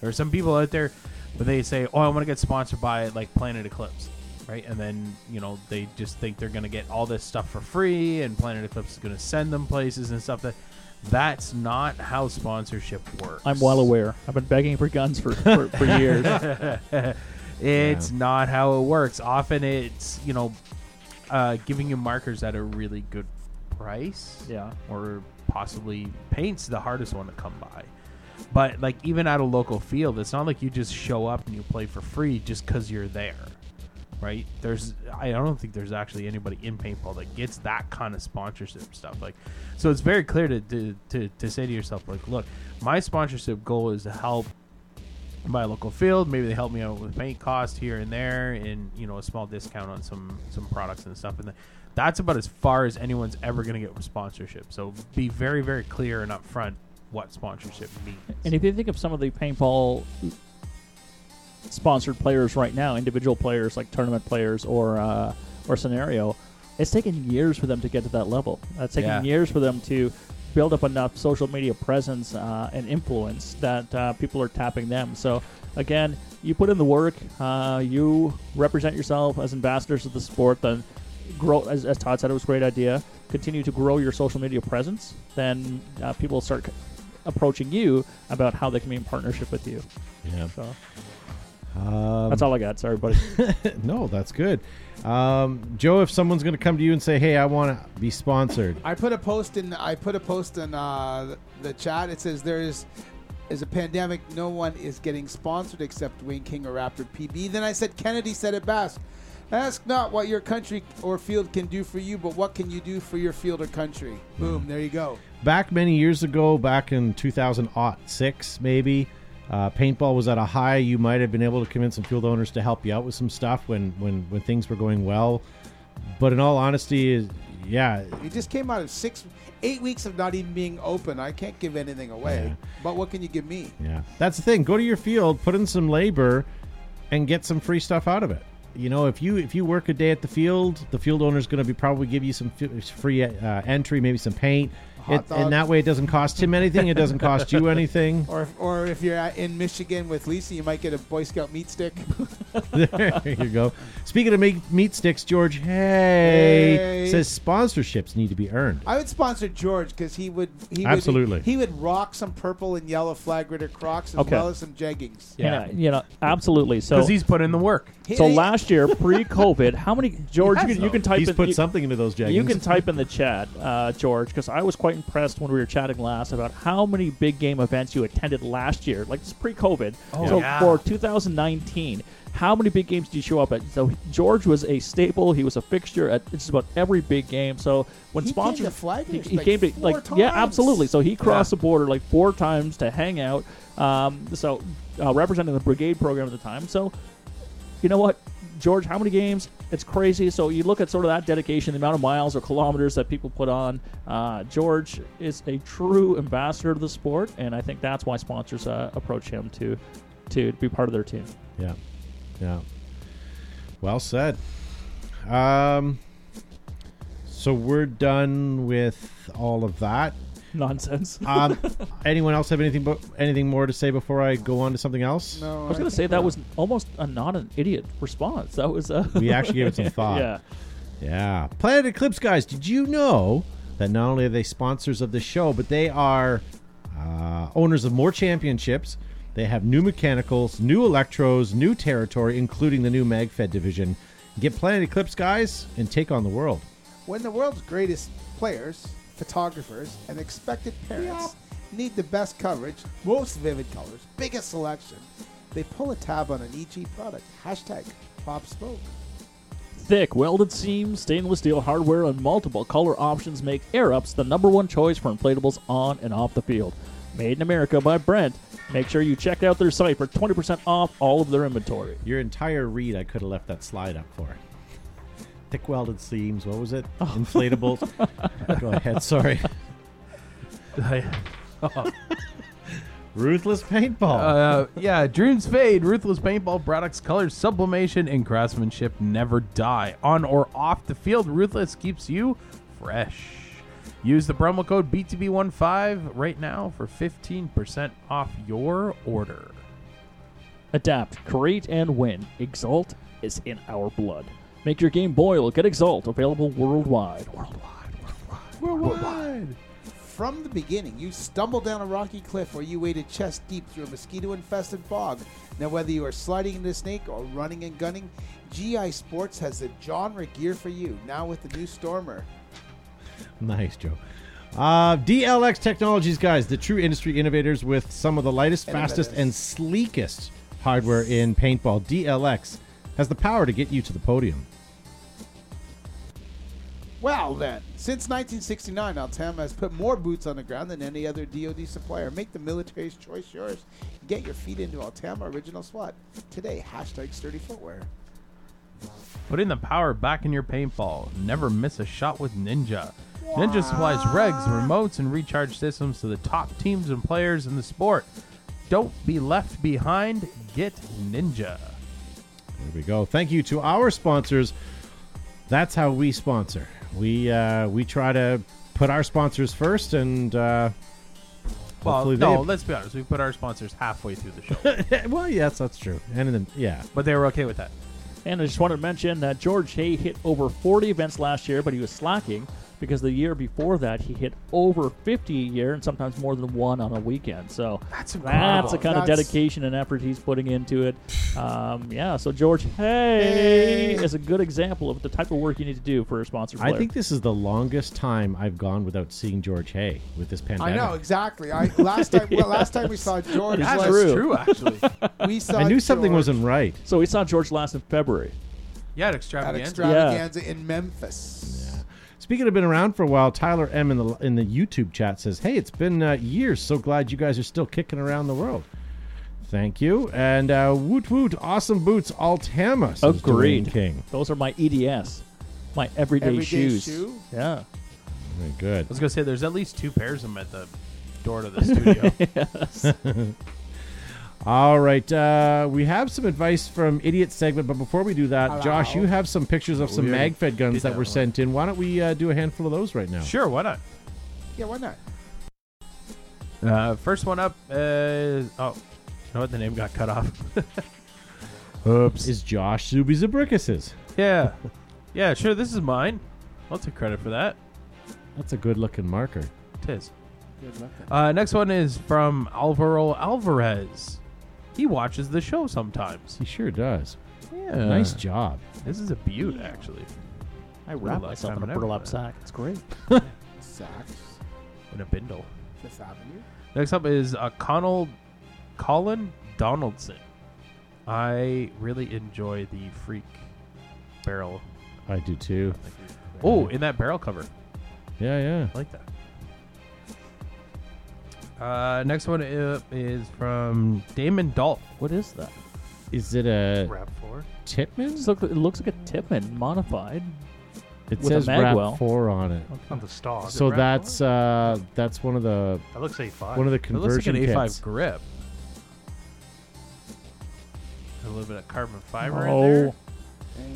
There are some people out there, but they say, "Oh, I want to get sponsored by like Planet Eclipse." Right, and then you know they just think they're gonna get all this stuff for free, and Planet Eclipse is gonna send them places and stuff. That that's not how sponsorship works. I'm well aware. I've been begging for guns for, for, for years. It's not how it works. Often it's you know uh, giving you markers at a really good price. Yeah. Or possibly paint's the hardest one to come by. But like even at a local field, it's not like you just show up and you play for free just because you're there. Right? There's I don't think there's actually anybody in paintball that gets that kind of sponsorship stuff. Like so it's very clear to to, to, to say to yourself, like, look, my sponsorship goal is to help my local field. Maybe they help me out with paint cost here and there, and you know a small discount on some some products and stuff. And th- that's about as far as anyone's ever going to get with sponsorship. So be very very clear and upfront what sponsorship means. And if you think of some of the paintball sponsored players right now, individual players like tournament players or uh, or scenario, it's taken years for them to get to that level. It's taken Yeah. years for them to build up enough social media presence uh, and influence that uh, people are tapping them. So again, you put in the work, uh, you represent yourself as ambassadors of the sport, then grow. As, as Todd said, it was a great idea. Continue to grow your social media presence, then uh, people start approaching you about how they can be in partnership with you. yeah So um, that's all I got. Sorry, buddy. no that's good um, joe if someone's going to come to you and say hey i want to be sponsored I put a post in. I put a post in uh, the, the chat. It says there is is a pandemic. No one is getting sponsored except Wayne King or Raptor PB. Then I said Kennedy said it best. Ask not what your country or field can do for you, but what can you do for your field or country. Boom. There you go. back many years ago back in 2006 maybe uh, paintball was at a high you might have been able to convince some field owners to help you out with some stuff when when when things were going well but in all honesty yeah You just came out of six, eight weeks of not even being open. I can't give anything away. Yeah. But what can you give me? Yeah, that's the thing. Go to your field, put in some labor, and get some free stuff out of it. You know, if you if you work a day at the field, the field owner is going to be probably give you some f- free uh, entry, maybe some paint. Hot It, dogs. and that way, it doesn't cost him anything. It doesn't cost you anything. or, if, or if you're at- in Michigan with Lisa, you might get a Boy Scout meat stick. there you go. Speaking of meat, meat sticks, George, hey, Hey. says sponsorships need to be earned. I would sponsor George because he would he Absolutely. would, he would rock some purple and yellow flag ritter Crocs as Okay. well as some jeggings. Yeah. Yeah, you know, absolutely. So Because he's put in the work. He- So he- last year, pre-COVID, how many George? You can, you can type He's in, put you, something into those jaggings. you can type in the chat, uh, George, because I was quite impressed when we were chatting last about how many big game events you attended last year, like it's pre-COVID. Oh, so yeah. for 2019, how many big games did you show up at? So George was a staple. He was a fixture at just about every big game. So when He came sponsors, to Flaggers, he, he like, came to four like yeah, absolutely. So he crossed Yeah. the border like four times to hang out. Um, so uh, representing the brigade program at the time. So you know what, George? How many games? It's crazy. So you look at sort of that dedication, the amount of miles or kilometers that people put on. Uh, George is a true ambassador to the sport, and I think that's why sponsors uh, approach him to to be part of their team. Yeah. Yeah. Well said. Um so we're done with all of that. Nonsense. Um anyone else have anything but anything more to say before I go on to something else? No, I was going to say that was almost a not an idiot response. That was uh, We actually gave it some thought. yeah. Yeah. Planet Eclipse guys, did you know that not only are they sponsors of the show, but they are uh, owners of more championships. They have new mechanicals, new electros, new territory, including the new MagFed division. Get Planet Eclipse guys and take on the world. When the world's greatest players, photographers, and expected parents need the best coverage, most vivid colors, biggest selection, they pull a tab on an EG product. Hashtag Pop Spoke. Thick welded seams, stainless steel hardware, and multiple color options make Air Ups the number one choice for inflatables on and off the field. Made in America by Brent. Make sure you check out their site for 20% off all of their inventory. Your entire read, I could have left that slide up for. Thick welded seams. What was it? Inflatables. Go ahead. Sorry. Ruthless paintball. Uh, yeah, dreams fade. Ruthless paintball products, colors, sublimation, and craftsmanship never die. On or off the field, Ruthless keeps you fresh. Use the promo code BTB15 right now for 15% off your order. Adapt, create, and win. Exalt is in our blood. Make your game boil. Get Exalt. Available worldwide. Worldwide. Worldwide. Worldwide. worldwide. From the beginning, you stumbled down a rocky cliff or you waded chest deep through a mosquito infested bog. Now, whether you are sliding into a snake or running and gunning, GI Sports has the genre gear for you, now with the new Stormer. Nice, Joe. Uh, DLX Technologies, guys, the true industry innovators with some of the lightest, fastest, and sleekest hardware in paintball. DLX has the power to get you to the podium. Well, then, since 1969, Altama has put more boots on the ground than any other DoD supplier. Make the military's choice yours. Get your feet into Altama Original SWAT today. Hashtag sturdy footwear. Putting the power back in your paintball. Never miss a shot with Ninja. Ninja supplies regs, remotes, and recharge systems to the top teams and players in the sport. Don't be left behind. Get Ninja. There we go. Thank you to our sponsors. That's how we sponsor. We uh, we try to put our sponsors first, and uh, Well, no, they. let's be honest. We put our sponsors halfway through the show, well, yes, that's true. And then, yeah, but they were okay with that. And I just wanted to mention that George Hay hit over 40 events last year, but he was slacking because the year before that he hit over 50 a year and sometimes more than one on a weekend. So That's that's the incredible. kind of dedication and effort he's putting into it. Um, yeah, so George Hay is a good example of the type of work you need to do for a sponsor. player. I think this is the longest time I've gone without seeing George Hay with this pandemic. I know exactly. I last time well, last time we saw George, That's was, true. true, actually. we saw I knew something wasn't right. so we saw George last in February. yeah, at at extravaganza. extravaganza in Memphis. Speaking of been around for a while, Tyler M in the in the YouTube chat says, "Hey, it's been uh, years. So glad you guys are still kicking around the world." Thank you. And uh, woot woot, awesome boots, Altama. says Agreed. Dwayne King. Those are my EDS, my everyday, Everyday shoes. shoe? Yeah. Very good. I was gonna say there's at least two pairs of them at the door to the studio. All right, uh, we have some advice from Idiot segment, but before we do that, Josh, you have some pictures of some We MagFed guns that that were one. sent in. Why don't we uh, do a handful of those right now? sure, why not? Yeah, why not? Uh, first one up is oh, you know what? The name got cut off. Oops. Is Josh Zuby Zabrickus's. yeah, yeah. Sure. This is mine. I'll take credit for that. That's a good looking marker. It is. Good luck. Uh, next one is from Alvaro Alvarez. He watches the show sometimes. He sure does. Yeah. Nice job. This is a beaut, actually. I wrap last myself in a never burlap did. sack. It's great. Saks, In a bindle. Fifth Avenue. Next up is uh, Connell, Colin Donaldson. I really enjoy the freak barrel. I do too. Oh, in that barrel cover. Yeah, yeah. I like that. Uh, next one up is from Damon Dolph. What is that? Is it a Rap four. Tippmann? Look, it looks like a Tippmann modified. It with a says Rap. Four on it. On the stock. So Rap that's uh that's one of the that looks A5. one of the It looks like conversion an A5 kits. grip. A little bit of carbon fiber in Oh, there.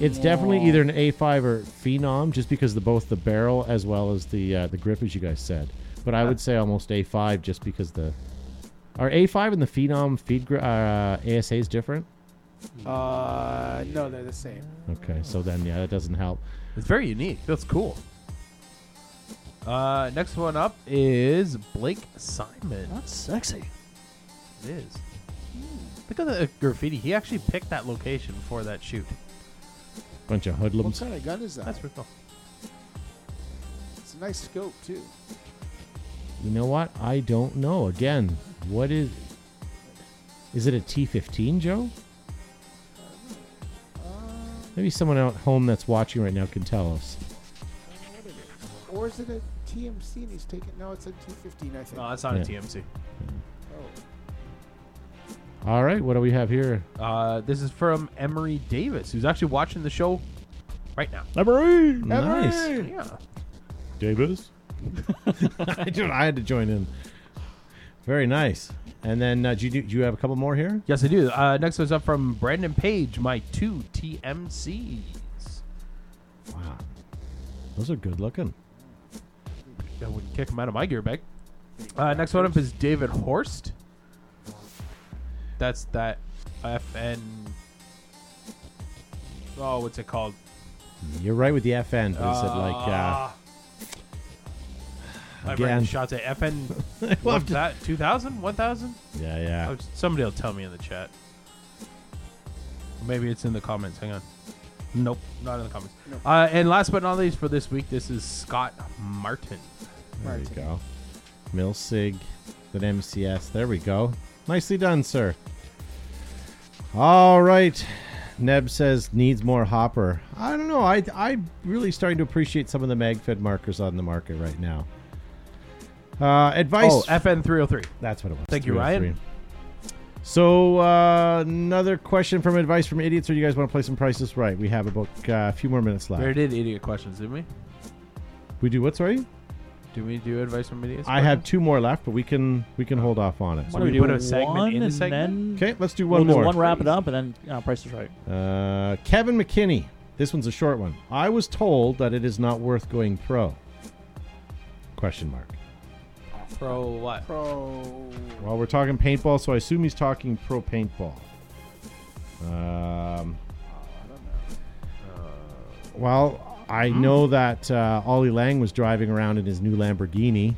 It's definitely either an A5 or Phenom, just because the both the barrel as well as the uh, the grip, as you guys said. But I would say almost A5, just because the are A5 and the Phenom feed gri- uh, ASA is different. Uh, no, they're the same. Okay, so then yeah, that doesn't help. It's very unique. That's cool. Uh, next one up is Blake Simon. that's sexy. It is. Look at the graffiti. He actually picked that location for that shoot. Bunch of What hoodlums. kind of gun is that? That's pretty cool. It's a nice scope too. You know what? I don't know. Again, what is? Is it a T15, Joe? Maybe someone at home that's watching right now can tell us. Or is it a TMC and he's taking? No, it's a T15, I think. No, that's not Yeah. a TMC. oh. All right, what do we have here? Uh, this is from Emery Davis, who's actually watching the show right now. Emery. Nice, Yeah. Davis. I do- I had to join in. Very nice. And then, uh, do, you, do you have a couple more here? Yes, I do. Uh, next one's up from Brandon Page, my two TMCs. Wow, those are good looking. I wouldn't kick him out of my gear bag. Uh, next one up is David Horst. That's that FN. Oh, what's it called? You're right with the FN, but is it like? I'm Again. writing shots at FN. We'll have What's to- that? 2000? 1000? yeah, yeah. Oh, somebody will tell me in the chat. Maybe it's in the comments. Hang on. Nope, not in the comments. Uh, and last but not least for this week, this is Scott Martin. There we go. Milsig, then MCS. There we go. Nicely done, sir. All right. Neb says needs more hopper. I don't know. I I'm really starting to appreciate some of the MagFed markers on the market right now. Uh, advice. Oh, FN 303. That's what it was. Thank you, Ryan. So uh, another question from advice from idiots, or you guys want to play some prices right? We have about uh, a few more minutes left. already did idiot questions, didn't we? We do what? Sorry, Do we do advice from idiots? I have two more left, but we can we can hold off on it. So Why don't we we put a segment in the and segment? then Okay, let's do we'll one do more. one, wrap it up, and then uh, Price is Right. Uh, Kevin McKinney. This one's a short one. I was told that it is not worth going pro. Question mark. Pro what? Pro. Well, we're talking paintball, so I assume he's talking pro paintball. Um, I don't know. Uh well, I know that uh, Ollie Lang was driving around in his new Lamborghini.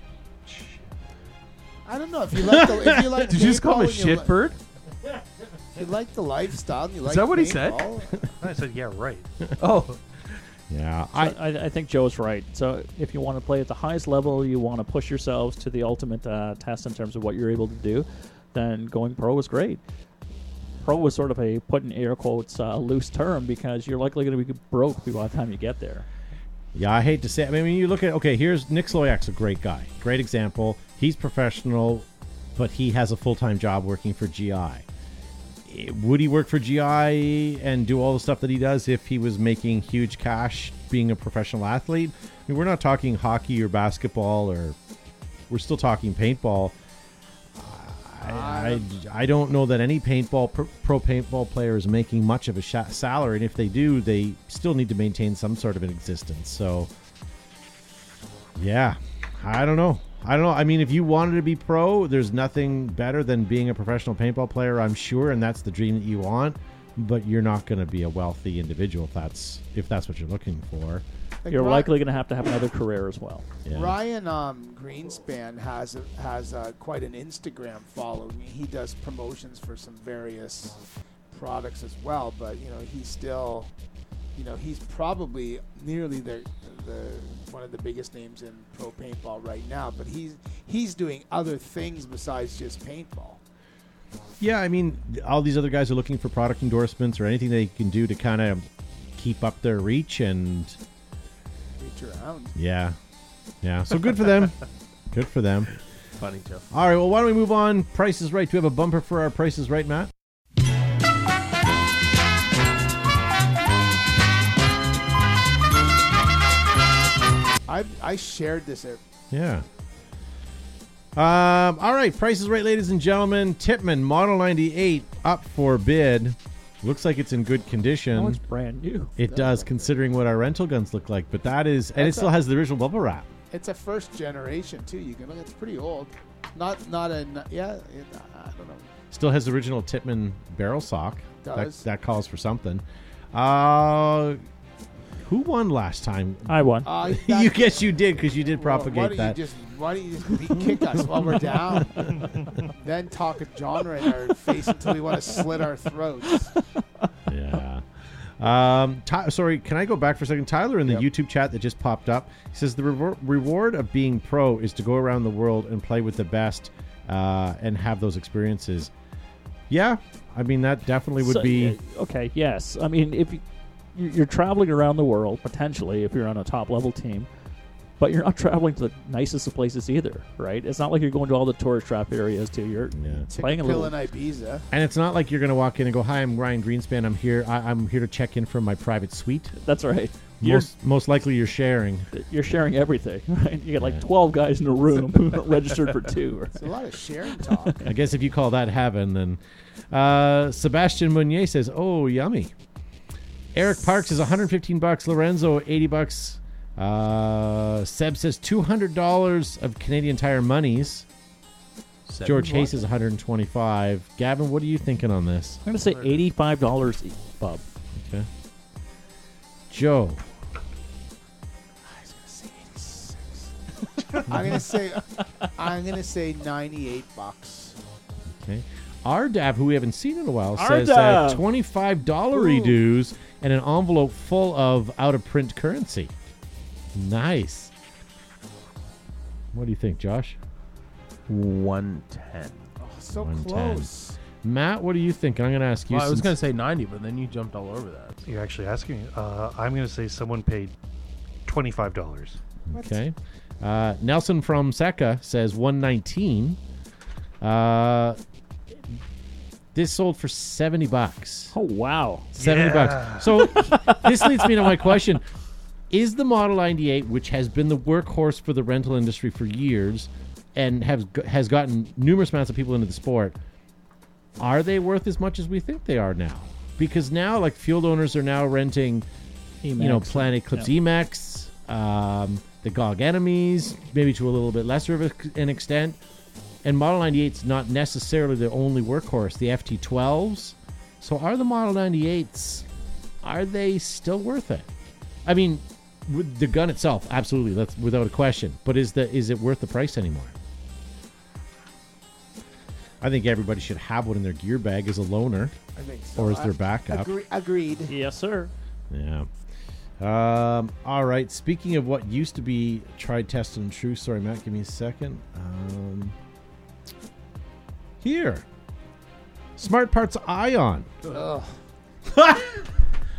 I don't know if you like the if you like. Did you just call him a paintball and you shitbird? li- If you like the lifestyle, and you like. that what he said? paintball, I said, yeah, right. Oh, Yeah, I, I I, I think Joe's right. So if you want to play at the highest level, you want to push yourselves to the ultimate uh, test in terms of what you're able to do, then going pro is great. Pro is sort of a put in air quotes uh, loose term because you're likely going to be broke by the time you get there. yeah I hate to say. It. I mean, you look at okay. Here's Nick Slowiak's a great guy, great example. He's professional, but he has a full time job working for GI. Would he work for GI and do all the stuff that he does if he was making huge cash being a professional athlete? I mean, we're not talking hockey or basketball, or we're still talking paintball. I, I, don't know that any paintball pro, paintball player is making much of a sha- salary, and if they do, they still need to maintain some sort of an existence. So, yeah, I don't know. I don't know. I mean, if you wanted to be pro, there's nothing better than being a professional paintball player, I'm sure, and that's the dream that you want. But you're not going to be a wealthy individual if that's if that's what you're looking for. Like You're Ry- likely going to have to have another career as well. Yeah. Ryan um, Greenspan has a, has uh, quite an Instagram following. He does promotions for some various products as well, but you know he's still, you know, he's probably nearly the the one of the biggest names in pro paintball right now. But he's he's doing other things besides just paintball. Yeah, I mean, all these other guys are looking for product endorsements or anything they can do to kind of keep up their reach, and Reach around. yeah, yeah. So good for them. good for them. Funny Joe. All right, well, why don't we move on? Price is right. Do we have a bumper for our Price is Right, Matt? I I shared this. At, Yeah. Um, all right, Price is Right, ladies and gentlemen. Tippmann Model 98 up for bid. Looks like it's in good condition. Oh, it's brand new. it does, considering what our rental guns look like. But that is, and it still a- has the original bubble wrap. it's a first generation too. You can look. It's pretty old. Not not a n- yeah. It, I don't know. Still has the original Tippmann barrel sock. That, Does. that calls for something. Uh, who won last time? I won. Uh, that- you guess you did because you did Well, propagate why don't that. You just, why don't you just beat, kick us while we're down? then talk a genre in our face until we want to slit our throats. Yeah. Um, Ty- sorry, can I go back for a second? Tyler in the Yep. YouTube chat that just popped up he says the rewar- reward of being pro is to go around the world and play with the best uh, and have those experiences. Yeah, I mean that definitely would So, be. uh, okay. Yes, I mean if you, you- you're traveling around the world potentially if you're on a top level team, but you're not traveling to the nicest of places either, right? It's not like you're going to all the tourist trap areas too. You're Yeah. Playing a a little- in Ibiza. And it's not like you're going to walk in and go, "Hi, I'm Ryan Greenspan. I'm here. I- I'm here to check in from my private suite." that's right. You're Most most likely, you're sharing. you're sharing everything, right? You got like Yeah. 12 guys in a room registered for two. It's a lot of sharing talk. I guess if you call that heaven, then uh, Sebastian Meunier says, "Oh, yummy." Eric Parks is 115 bucks. Lorenzo 80 bucks. Uh, Seb says 200 dollars of Canadian Tire monies. George Hayes is 125. Gavin, what are you thinking on this? I'm going to say $85 each, Bob. Okay. Joe, I'm gonna say, I'm gonna say 98 bucks. okay. Ardav, who we haven't seen in a while, says Ardav! $25 Ooh. dues and an envelope full of out of print currency. Nice. What do you think, Josh? 110. Oh, so 110. close. Matt, what do you think? I'm going to ask you. Well, I was going to say 90, but then you jumped all over that. You're actually asking me. Uh, I'm going to say someone paid twenty-five dollars. Okay. Uh, Nelson from Seca says 119. Uh, this sold for 70 bucks. Oh, wow. 70 Yeah. bucks. So this leads me to my question. Is the Model 98, which has been the workhorse for the rental industry for years and has has gotten numerous amounts of people into the sport, are they worth as much as we think they are now? Because now, like field owners are now renting you know, Planet Eclipse Yeah. Emeks, um, the GOG enemies, maybe to a little bit lesser of an extent. And Model 98's not necessarily the only workhorse. The FT12s. So are the Model 98s, are they still worth it? I mean, with the gun itself, absolutely, that's without a question. But is the is it worth the price anymore? I think everybody should have one in their gear bag as a loaner I think so. or as their backup. Agree, agreed. Yes, sir. Yeah. Um, all right. Speaking of what used to be tried, tested, and true. Sorry, Matt. Give me a second. Um, here. Smart Parts Ion. Ugh,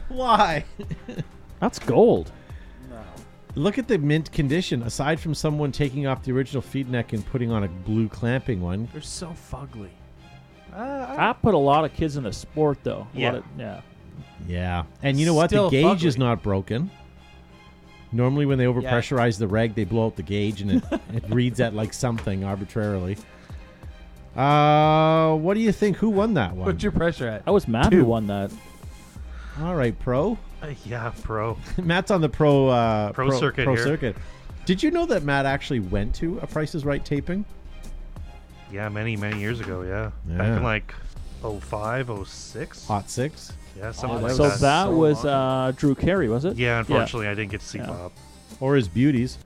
Why? That's gold. no. Look at the mint condition. Aside from someone taking off the original feed neck and putting on a blue clamping one, They're so fugly. Uh, I put a lot of kids in the sport, though. A Yeah. Lot of, yeah. yeah. And you know what? Still the gauge is fugly. not broken. Normally, when they overpressurize the reg, they blow out the gauge and it, it reads at like something arbitrarily. Uh, what do you think? Who won that one? What's your pressure at? I was Matt Two. who won that. All right, pro. Uh, yeah, pro. Matt's on the pro uh, Pro circuit Pro here. circuit. Did you know that Matt actually went to a Price is Right taping? Yeah, many many years ago. Yeah, Yeah. back in like 05, 06? Hot Six? Yeah, something like so that. that so was long uh, Drew Carey, was it? yeah, unfortunately, I didn't get to see Yeah. Bob. Or his beauties?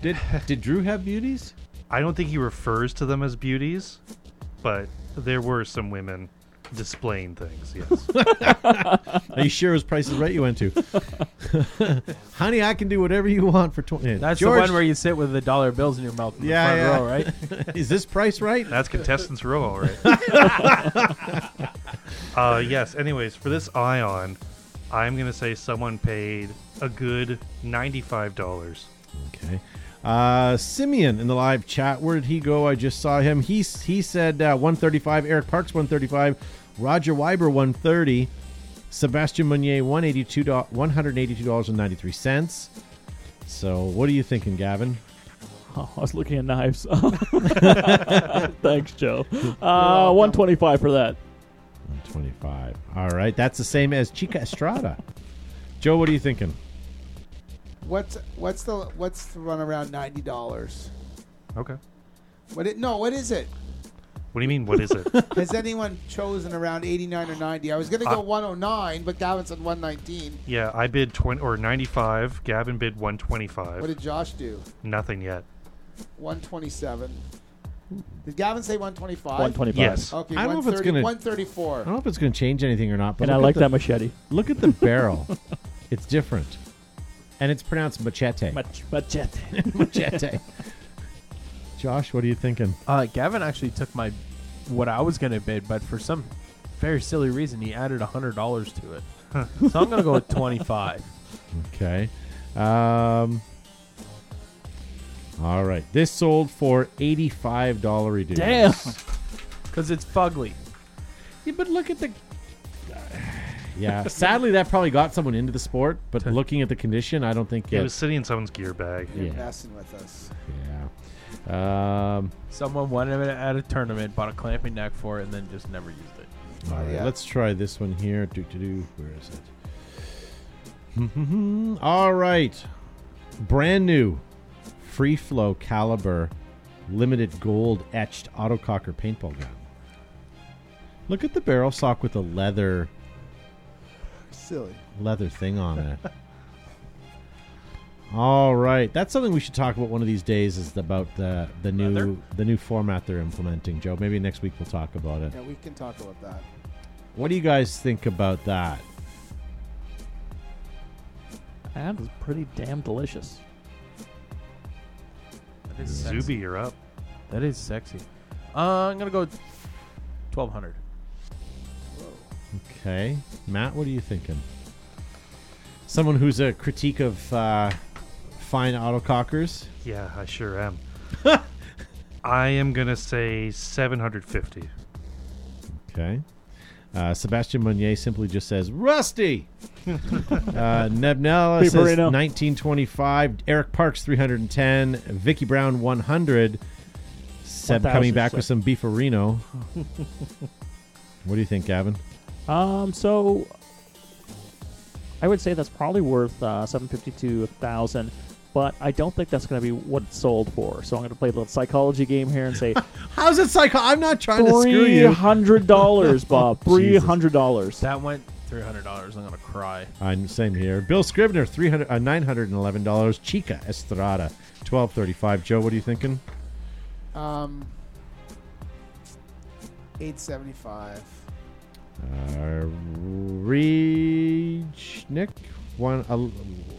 Did did Drew have beauties? I don't think he refers to them as beauties, but there were some women displaying things. Yes. Are you sure it was Price is Right you went to? Honey, I can do whatever you want for twenty. That's George, the one where you sit with the dollar bills in your mouth in Yeah, the yeah. row, right? is this Price Right? That's contestants row, all right. uh, yes. Anyways, for this Ion, I'm gonna say someone paid a good ninety-five dollars. Okay. Uh, Simeon in the live chat. Where did he go? I just saw him. He he said uh, 135. Eric Parks 135. Roger Weiber 130. Sebastian Meunier 182 182 dollars and 93 cents. So, what are you thinking, Gavin? Oh, I was looking at knives. Thanks, Joe. Uh, 125 for that. 125. All right, that's the same as Chica Estrada. Joe, what are you thinking? What's what's the what's the run around ninety dollars? Okay. What it no? What is it? What do you mean? What is it? Has anyone chosen around eighty nine or ninety? I was gonna go Uh, one oh nine, but Gavin said one nineteen. yeah, I bid twenty or ninety-five. Gavin bid one twenty-five. What did Josh do? Nothing yet. One twenty seven. Did Gavin say one twenty five? 125. Yes. Okay, I don't know if it's 130 gonna- 134. I don't know if it's going to change anything or not, but And I look like at that machete. Look at the barrel. it's different. And it's pronounced machete. Mach- machete. machete. Josh, what are you thinking? Uh, Gavin actually took my what I was gonna bid, but for some very silly reason, he added hundred dollars to it. so I'm gonna go with twenty five. Okay. Um, all right. This sold for $85 reduce. Damn. Because it's fugly. Yeah, but look at the. Yeah, sadly, that probably got someone into the sport. But looking at the condition, I don't think It it. was sitting in someone's gear bag. You're yeah. messing with us. Yeah. Um, Someone won it at a tournament, bought a clamping neck for it, and then just never used it. all right, yeah. let's try this one here. Do do do. Where is it? all right, brand new, free flow caliber, limited gold etched autococker paintball gun. Look at the barrel sock with the leather Silly. leather thing on it. All right, that's something we should talk about one of these days. Is about the the new Leather? the new format they're implementing. Joe, maybe next week we'll talk about it. Yeah, we can talk about that. What do you guys think about that? That is pretty damn delicious. That is sexy. Zuby, you're up. That is sexy. Uh, I'm gonna go twelve hundred. Okay, Matt, what are you thinking? Someone who's a critique of uh, fine autocockers. Yeah, I sure am. I am gonna say 750. Okay. Uh, Sebastian Meunier simply just says Rusty. uh, Nebnella says 1925. Eric Parks 310. Vicky Brown 100. Seb 1000, coming back Seb. with some beef beefarino. what do you think, Gavin? Um, so I would say that's probably worth uh, seven fifty to a thousand, but I don't think that's going to be what it's sold for. So I'm going to play a little psychology game here and say How's it psycho? I'm not trying to screw you. hundred dollars, Bob. Three hundred dollars. That went three hundred dollars. I'm gonna cry. I'm same here. Bill Scribner 300 uh, 911 dollars. Chica Estrada 1235. Joe, what are you thinking? Um, eight seventy five. Uh, Reach Nick one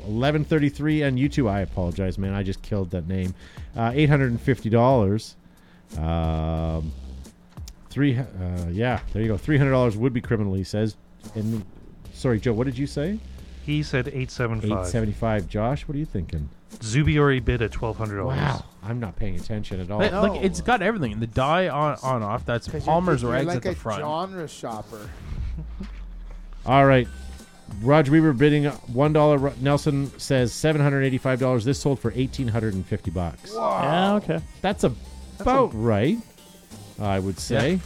eleven thirty three on YouTube. I apologize, man. I just killed that name. Uh, Eight hundred and fifty dollars. Um, three. Uh, yeah, there you go. Three hundred dollars would be criminal. He says. And sorry, Joe. What did you say? He said 875. Eight seventy five. Josh, what are you thinking? Zuby already bid at $1,200. Wow, I'm not paying attention at all. Like, like, No. it's got everything. The Dye on on off. That's Palmer's you're, rags like at the a front. genre shopper. All right. Roger Weaver bidding one dollar. Nelson says seven hundred eighty-five dollars. This sold for eighteen hundred and fifty bucks. Yeah, okay. That's about right, I would say.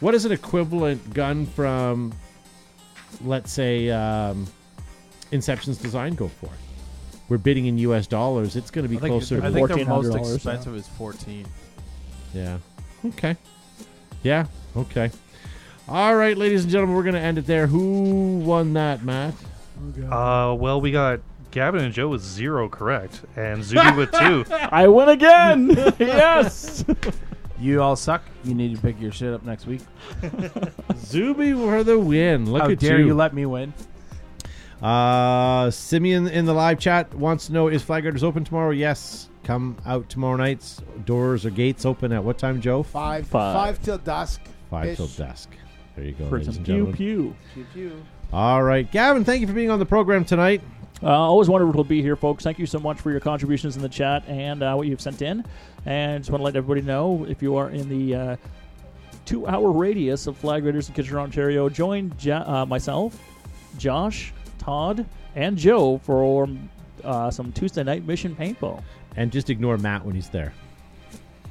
What is an equivalent gun from, let's say, um, Inception Designs go for? We're bidding in U.S. dollars, it's going to be I think, closer I to think the most $1,400, expensive is 14. Yeah. Okay. Yeah. Okay. All right, ladies and gentlemen, we're going to end it there. Who won that, Matt? Uh, well, we got Gavin and Joe with zero correct, and Zuby with two. I win again. yes. You all suck. You need to pick your shit up next week. Zuby for the win. Look How at dare you. you let me win? Uh, Simeon in the live chat wants to know: Is Flag Raiders open tomorrow? Yes. Come out tomorrow night's doors or gates open at what time, Joe? Five, Five. five till dusk. Five till dusk. There you go, For ladies some and pew gentlemen. pew. Pew, pew. All right, Gavin. Thank you for being on the program tonight. Uh, always wonderful to be here, folks. Thank you so much for your contributions in the chat and uh, what you've sent in. And just want to let everybody know if you are in the uh, two hour radius of Flag Raiders in Kitchener, Ontario, join ja- uh, myself, Josh, Todd, and Joe for uh, some Tuesday night mission paintball. And just ignore Matt when he's there.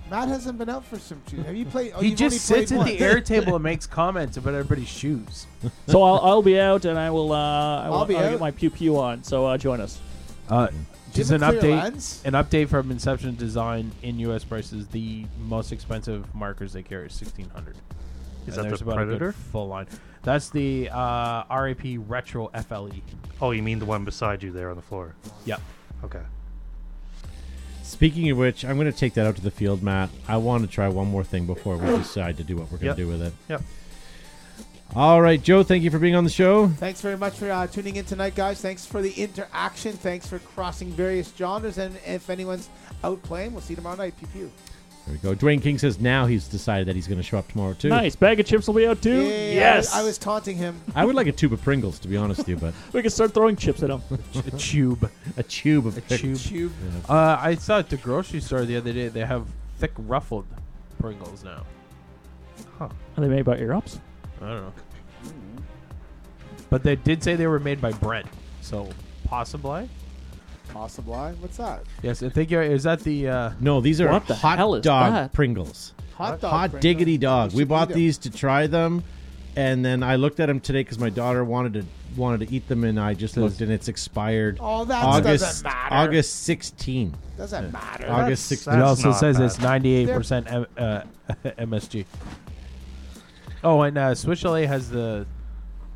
Matt hasn't been out for some shoes. Have you played? Oh, he just sits played at the air table and makes comments about everybody's shoes. So I'll, I'll be out and I will, uh, I will I'll be get out. my pew pew on. So uh, join us. Uh, just an update. lens? An update from Inception Design in U.S. prices. The most expensive markers they carry is sixteen hundred. Is And that the about Predator? full line. That's the uh, RAP Retro E. FLE. Oh, you mean the one beside you there on the floor? Yep. Okay. Speaking of which, I'm going to take that out to the field, Matt. I want to try one more thing before we decide to do what we're going Yep. to do with it. Yep. All right, Joe. Thank you for being on the show. Thanks very much for uh, tuning in tonight, guys. Thanks for the interaction. Thanks for crossing various genres. And if anyone's out playing, we'll see you tomorrow night. Pew pew. There we go. Dwayne King says now he's decided that he's going to show up tomorrow too. Nice. Bag of chips will be out too. Yay, yes. I was, I was taunting him. I would like a tube of Pringles, to be honest with you, but we can start throwing chips at him. A tube. a tube of A Pringles. tube. Tube. Uh, I saw at the grocery store the other day they have thick ruffled Pringles now. Huh? Are they made by Air Ups? I don't know. But they did say they were made by Brent, so possibly. Possibly. What's that? Yes, I think you're. Is that the? Uh, No, these are What the hot hell is dog that? Pringles. Hot dog. hot Pringles. diggity dog. We We should bought eat 'em. these to try them, and then I looked at them today because my daughter wanted to wanted to eat them, and I just looked and it's expired. Oh, that August doesn't matter. August 16. Doesn't matter. August 16. it that's also not says bad. it's 98 percent uh, MSG. Oh, and uh, Swiss Chalet has the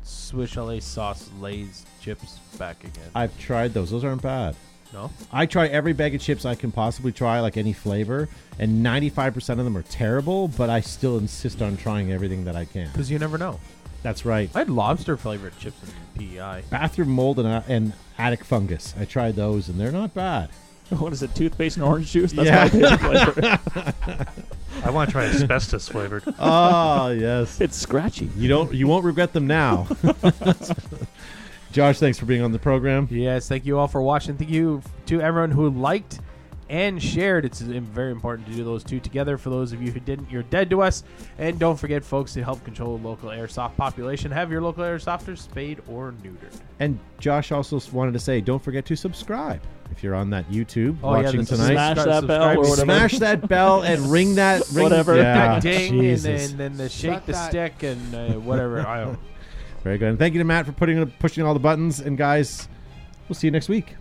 Swiss Chalet sauce Lay's chips back again. I've tried those. Those aren't bad. no, I try every bag of chips I can possibly try, like any flavor, and 95% of them are terrible, but I still insist on trying everything that I can. because you never know. That's right. I had lobster flavored chips in PEI. Bathroom mold and, uh, and attic fungus. I tried those, and they're not bad. What is it? Toothpaste and orange juice? That's Yeah. my favorite flavor. I want to try asbestos flavored. oh, yes. It's scratchy. You don't. You won't regret them now. Josh, thanks for being on the program. Yes, thank you all for watching. Thank you to everyone who liked and shared. It's very important to do those two together. For those of you who didn't, you're dead to us. And don't forget, folks, to help control the local airsoft population, have your local airsofters spayed or neutered. And Josh also wanted to say, don't forget to subscribe if you're on that YouTube Oh, yeah, watching the tonight. Smash Subscribe- that bell or subscribe- whatever. Smash that bell and ring that ring. Whatever. Yeah, that ding Jesus. and then, then the shake Shut the that. stick and uh, whatever. I don't. Very good. And thank you to Matt for putting pushing all the buttons. And guys, we'll see you next week.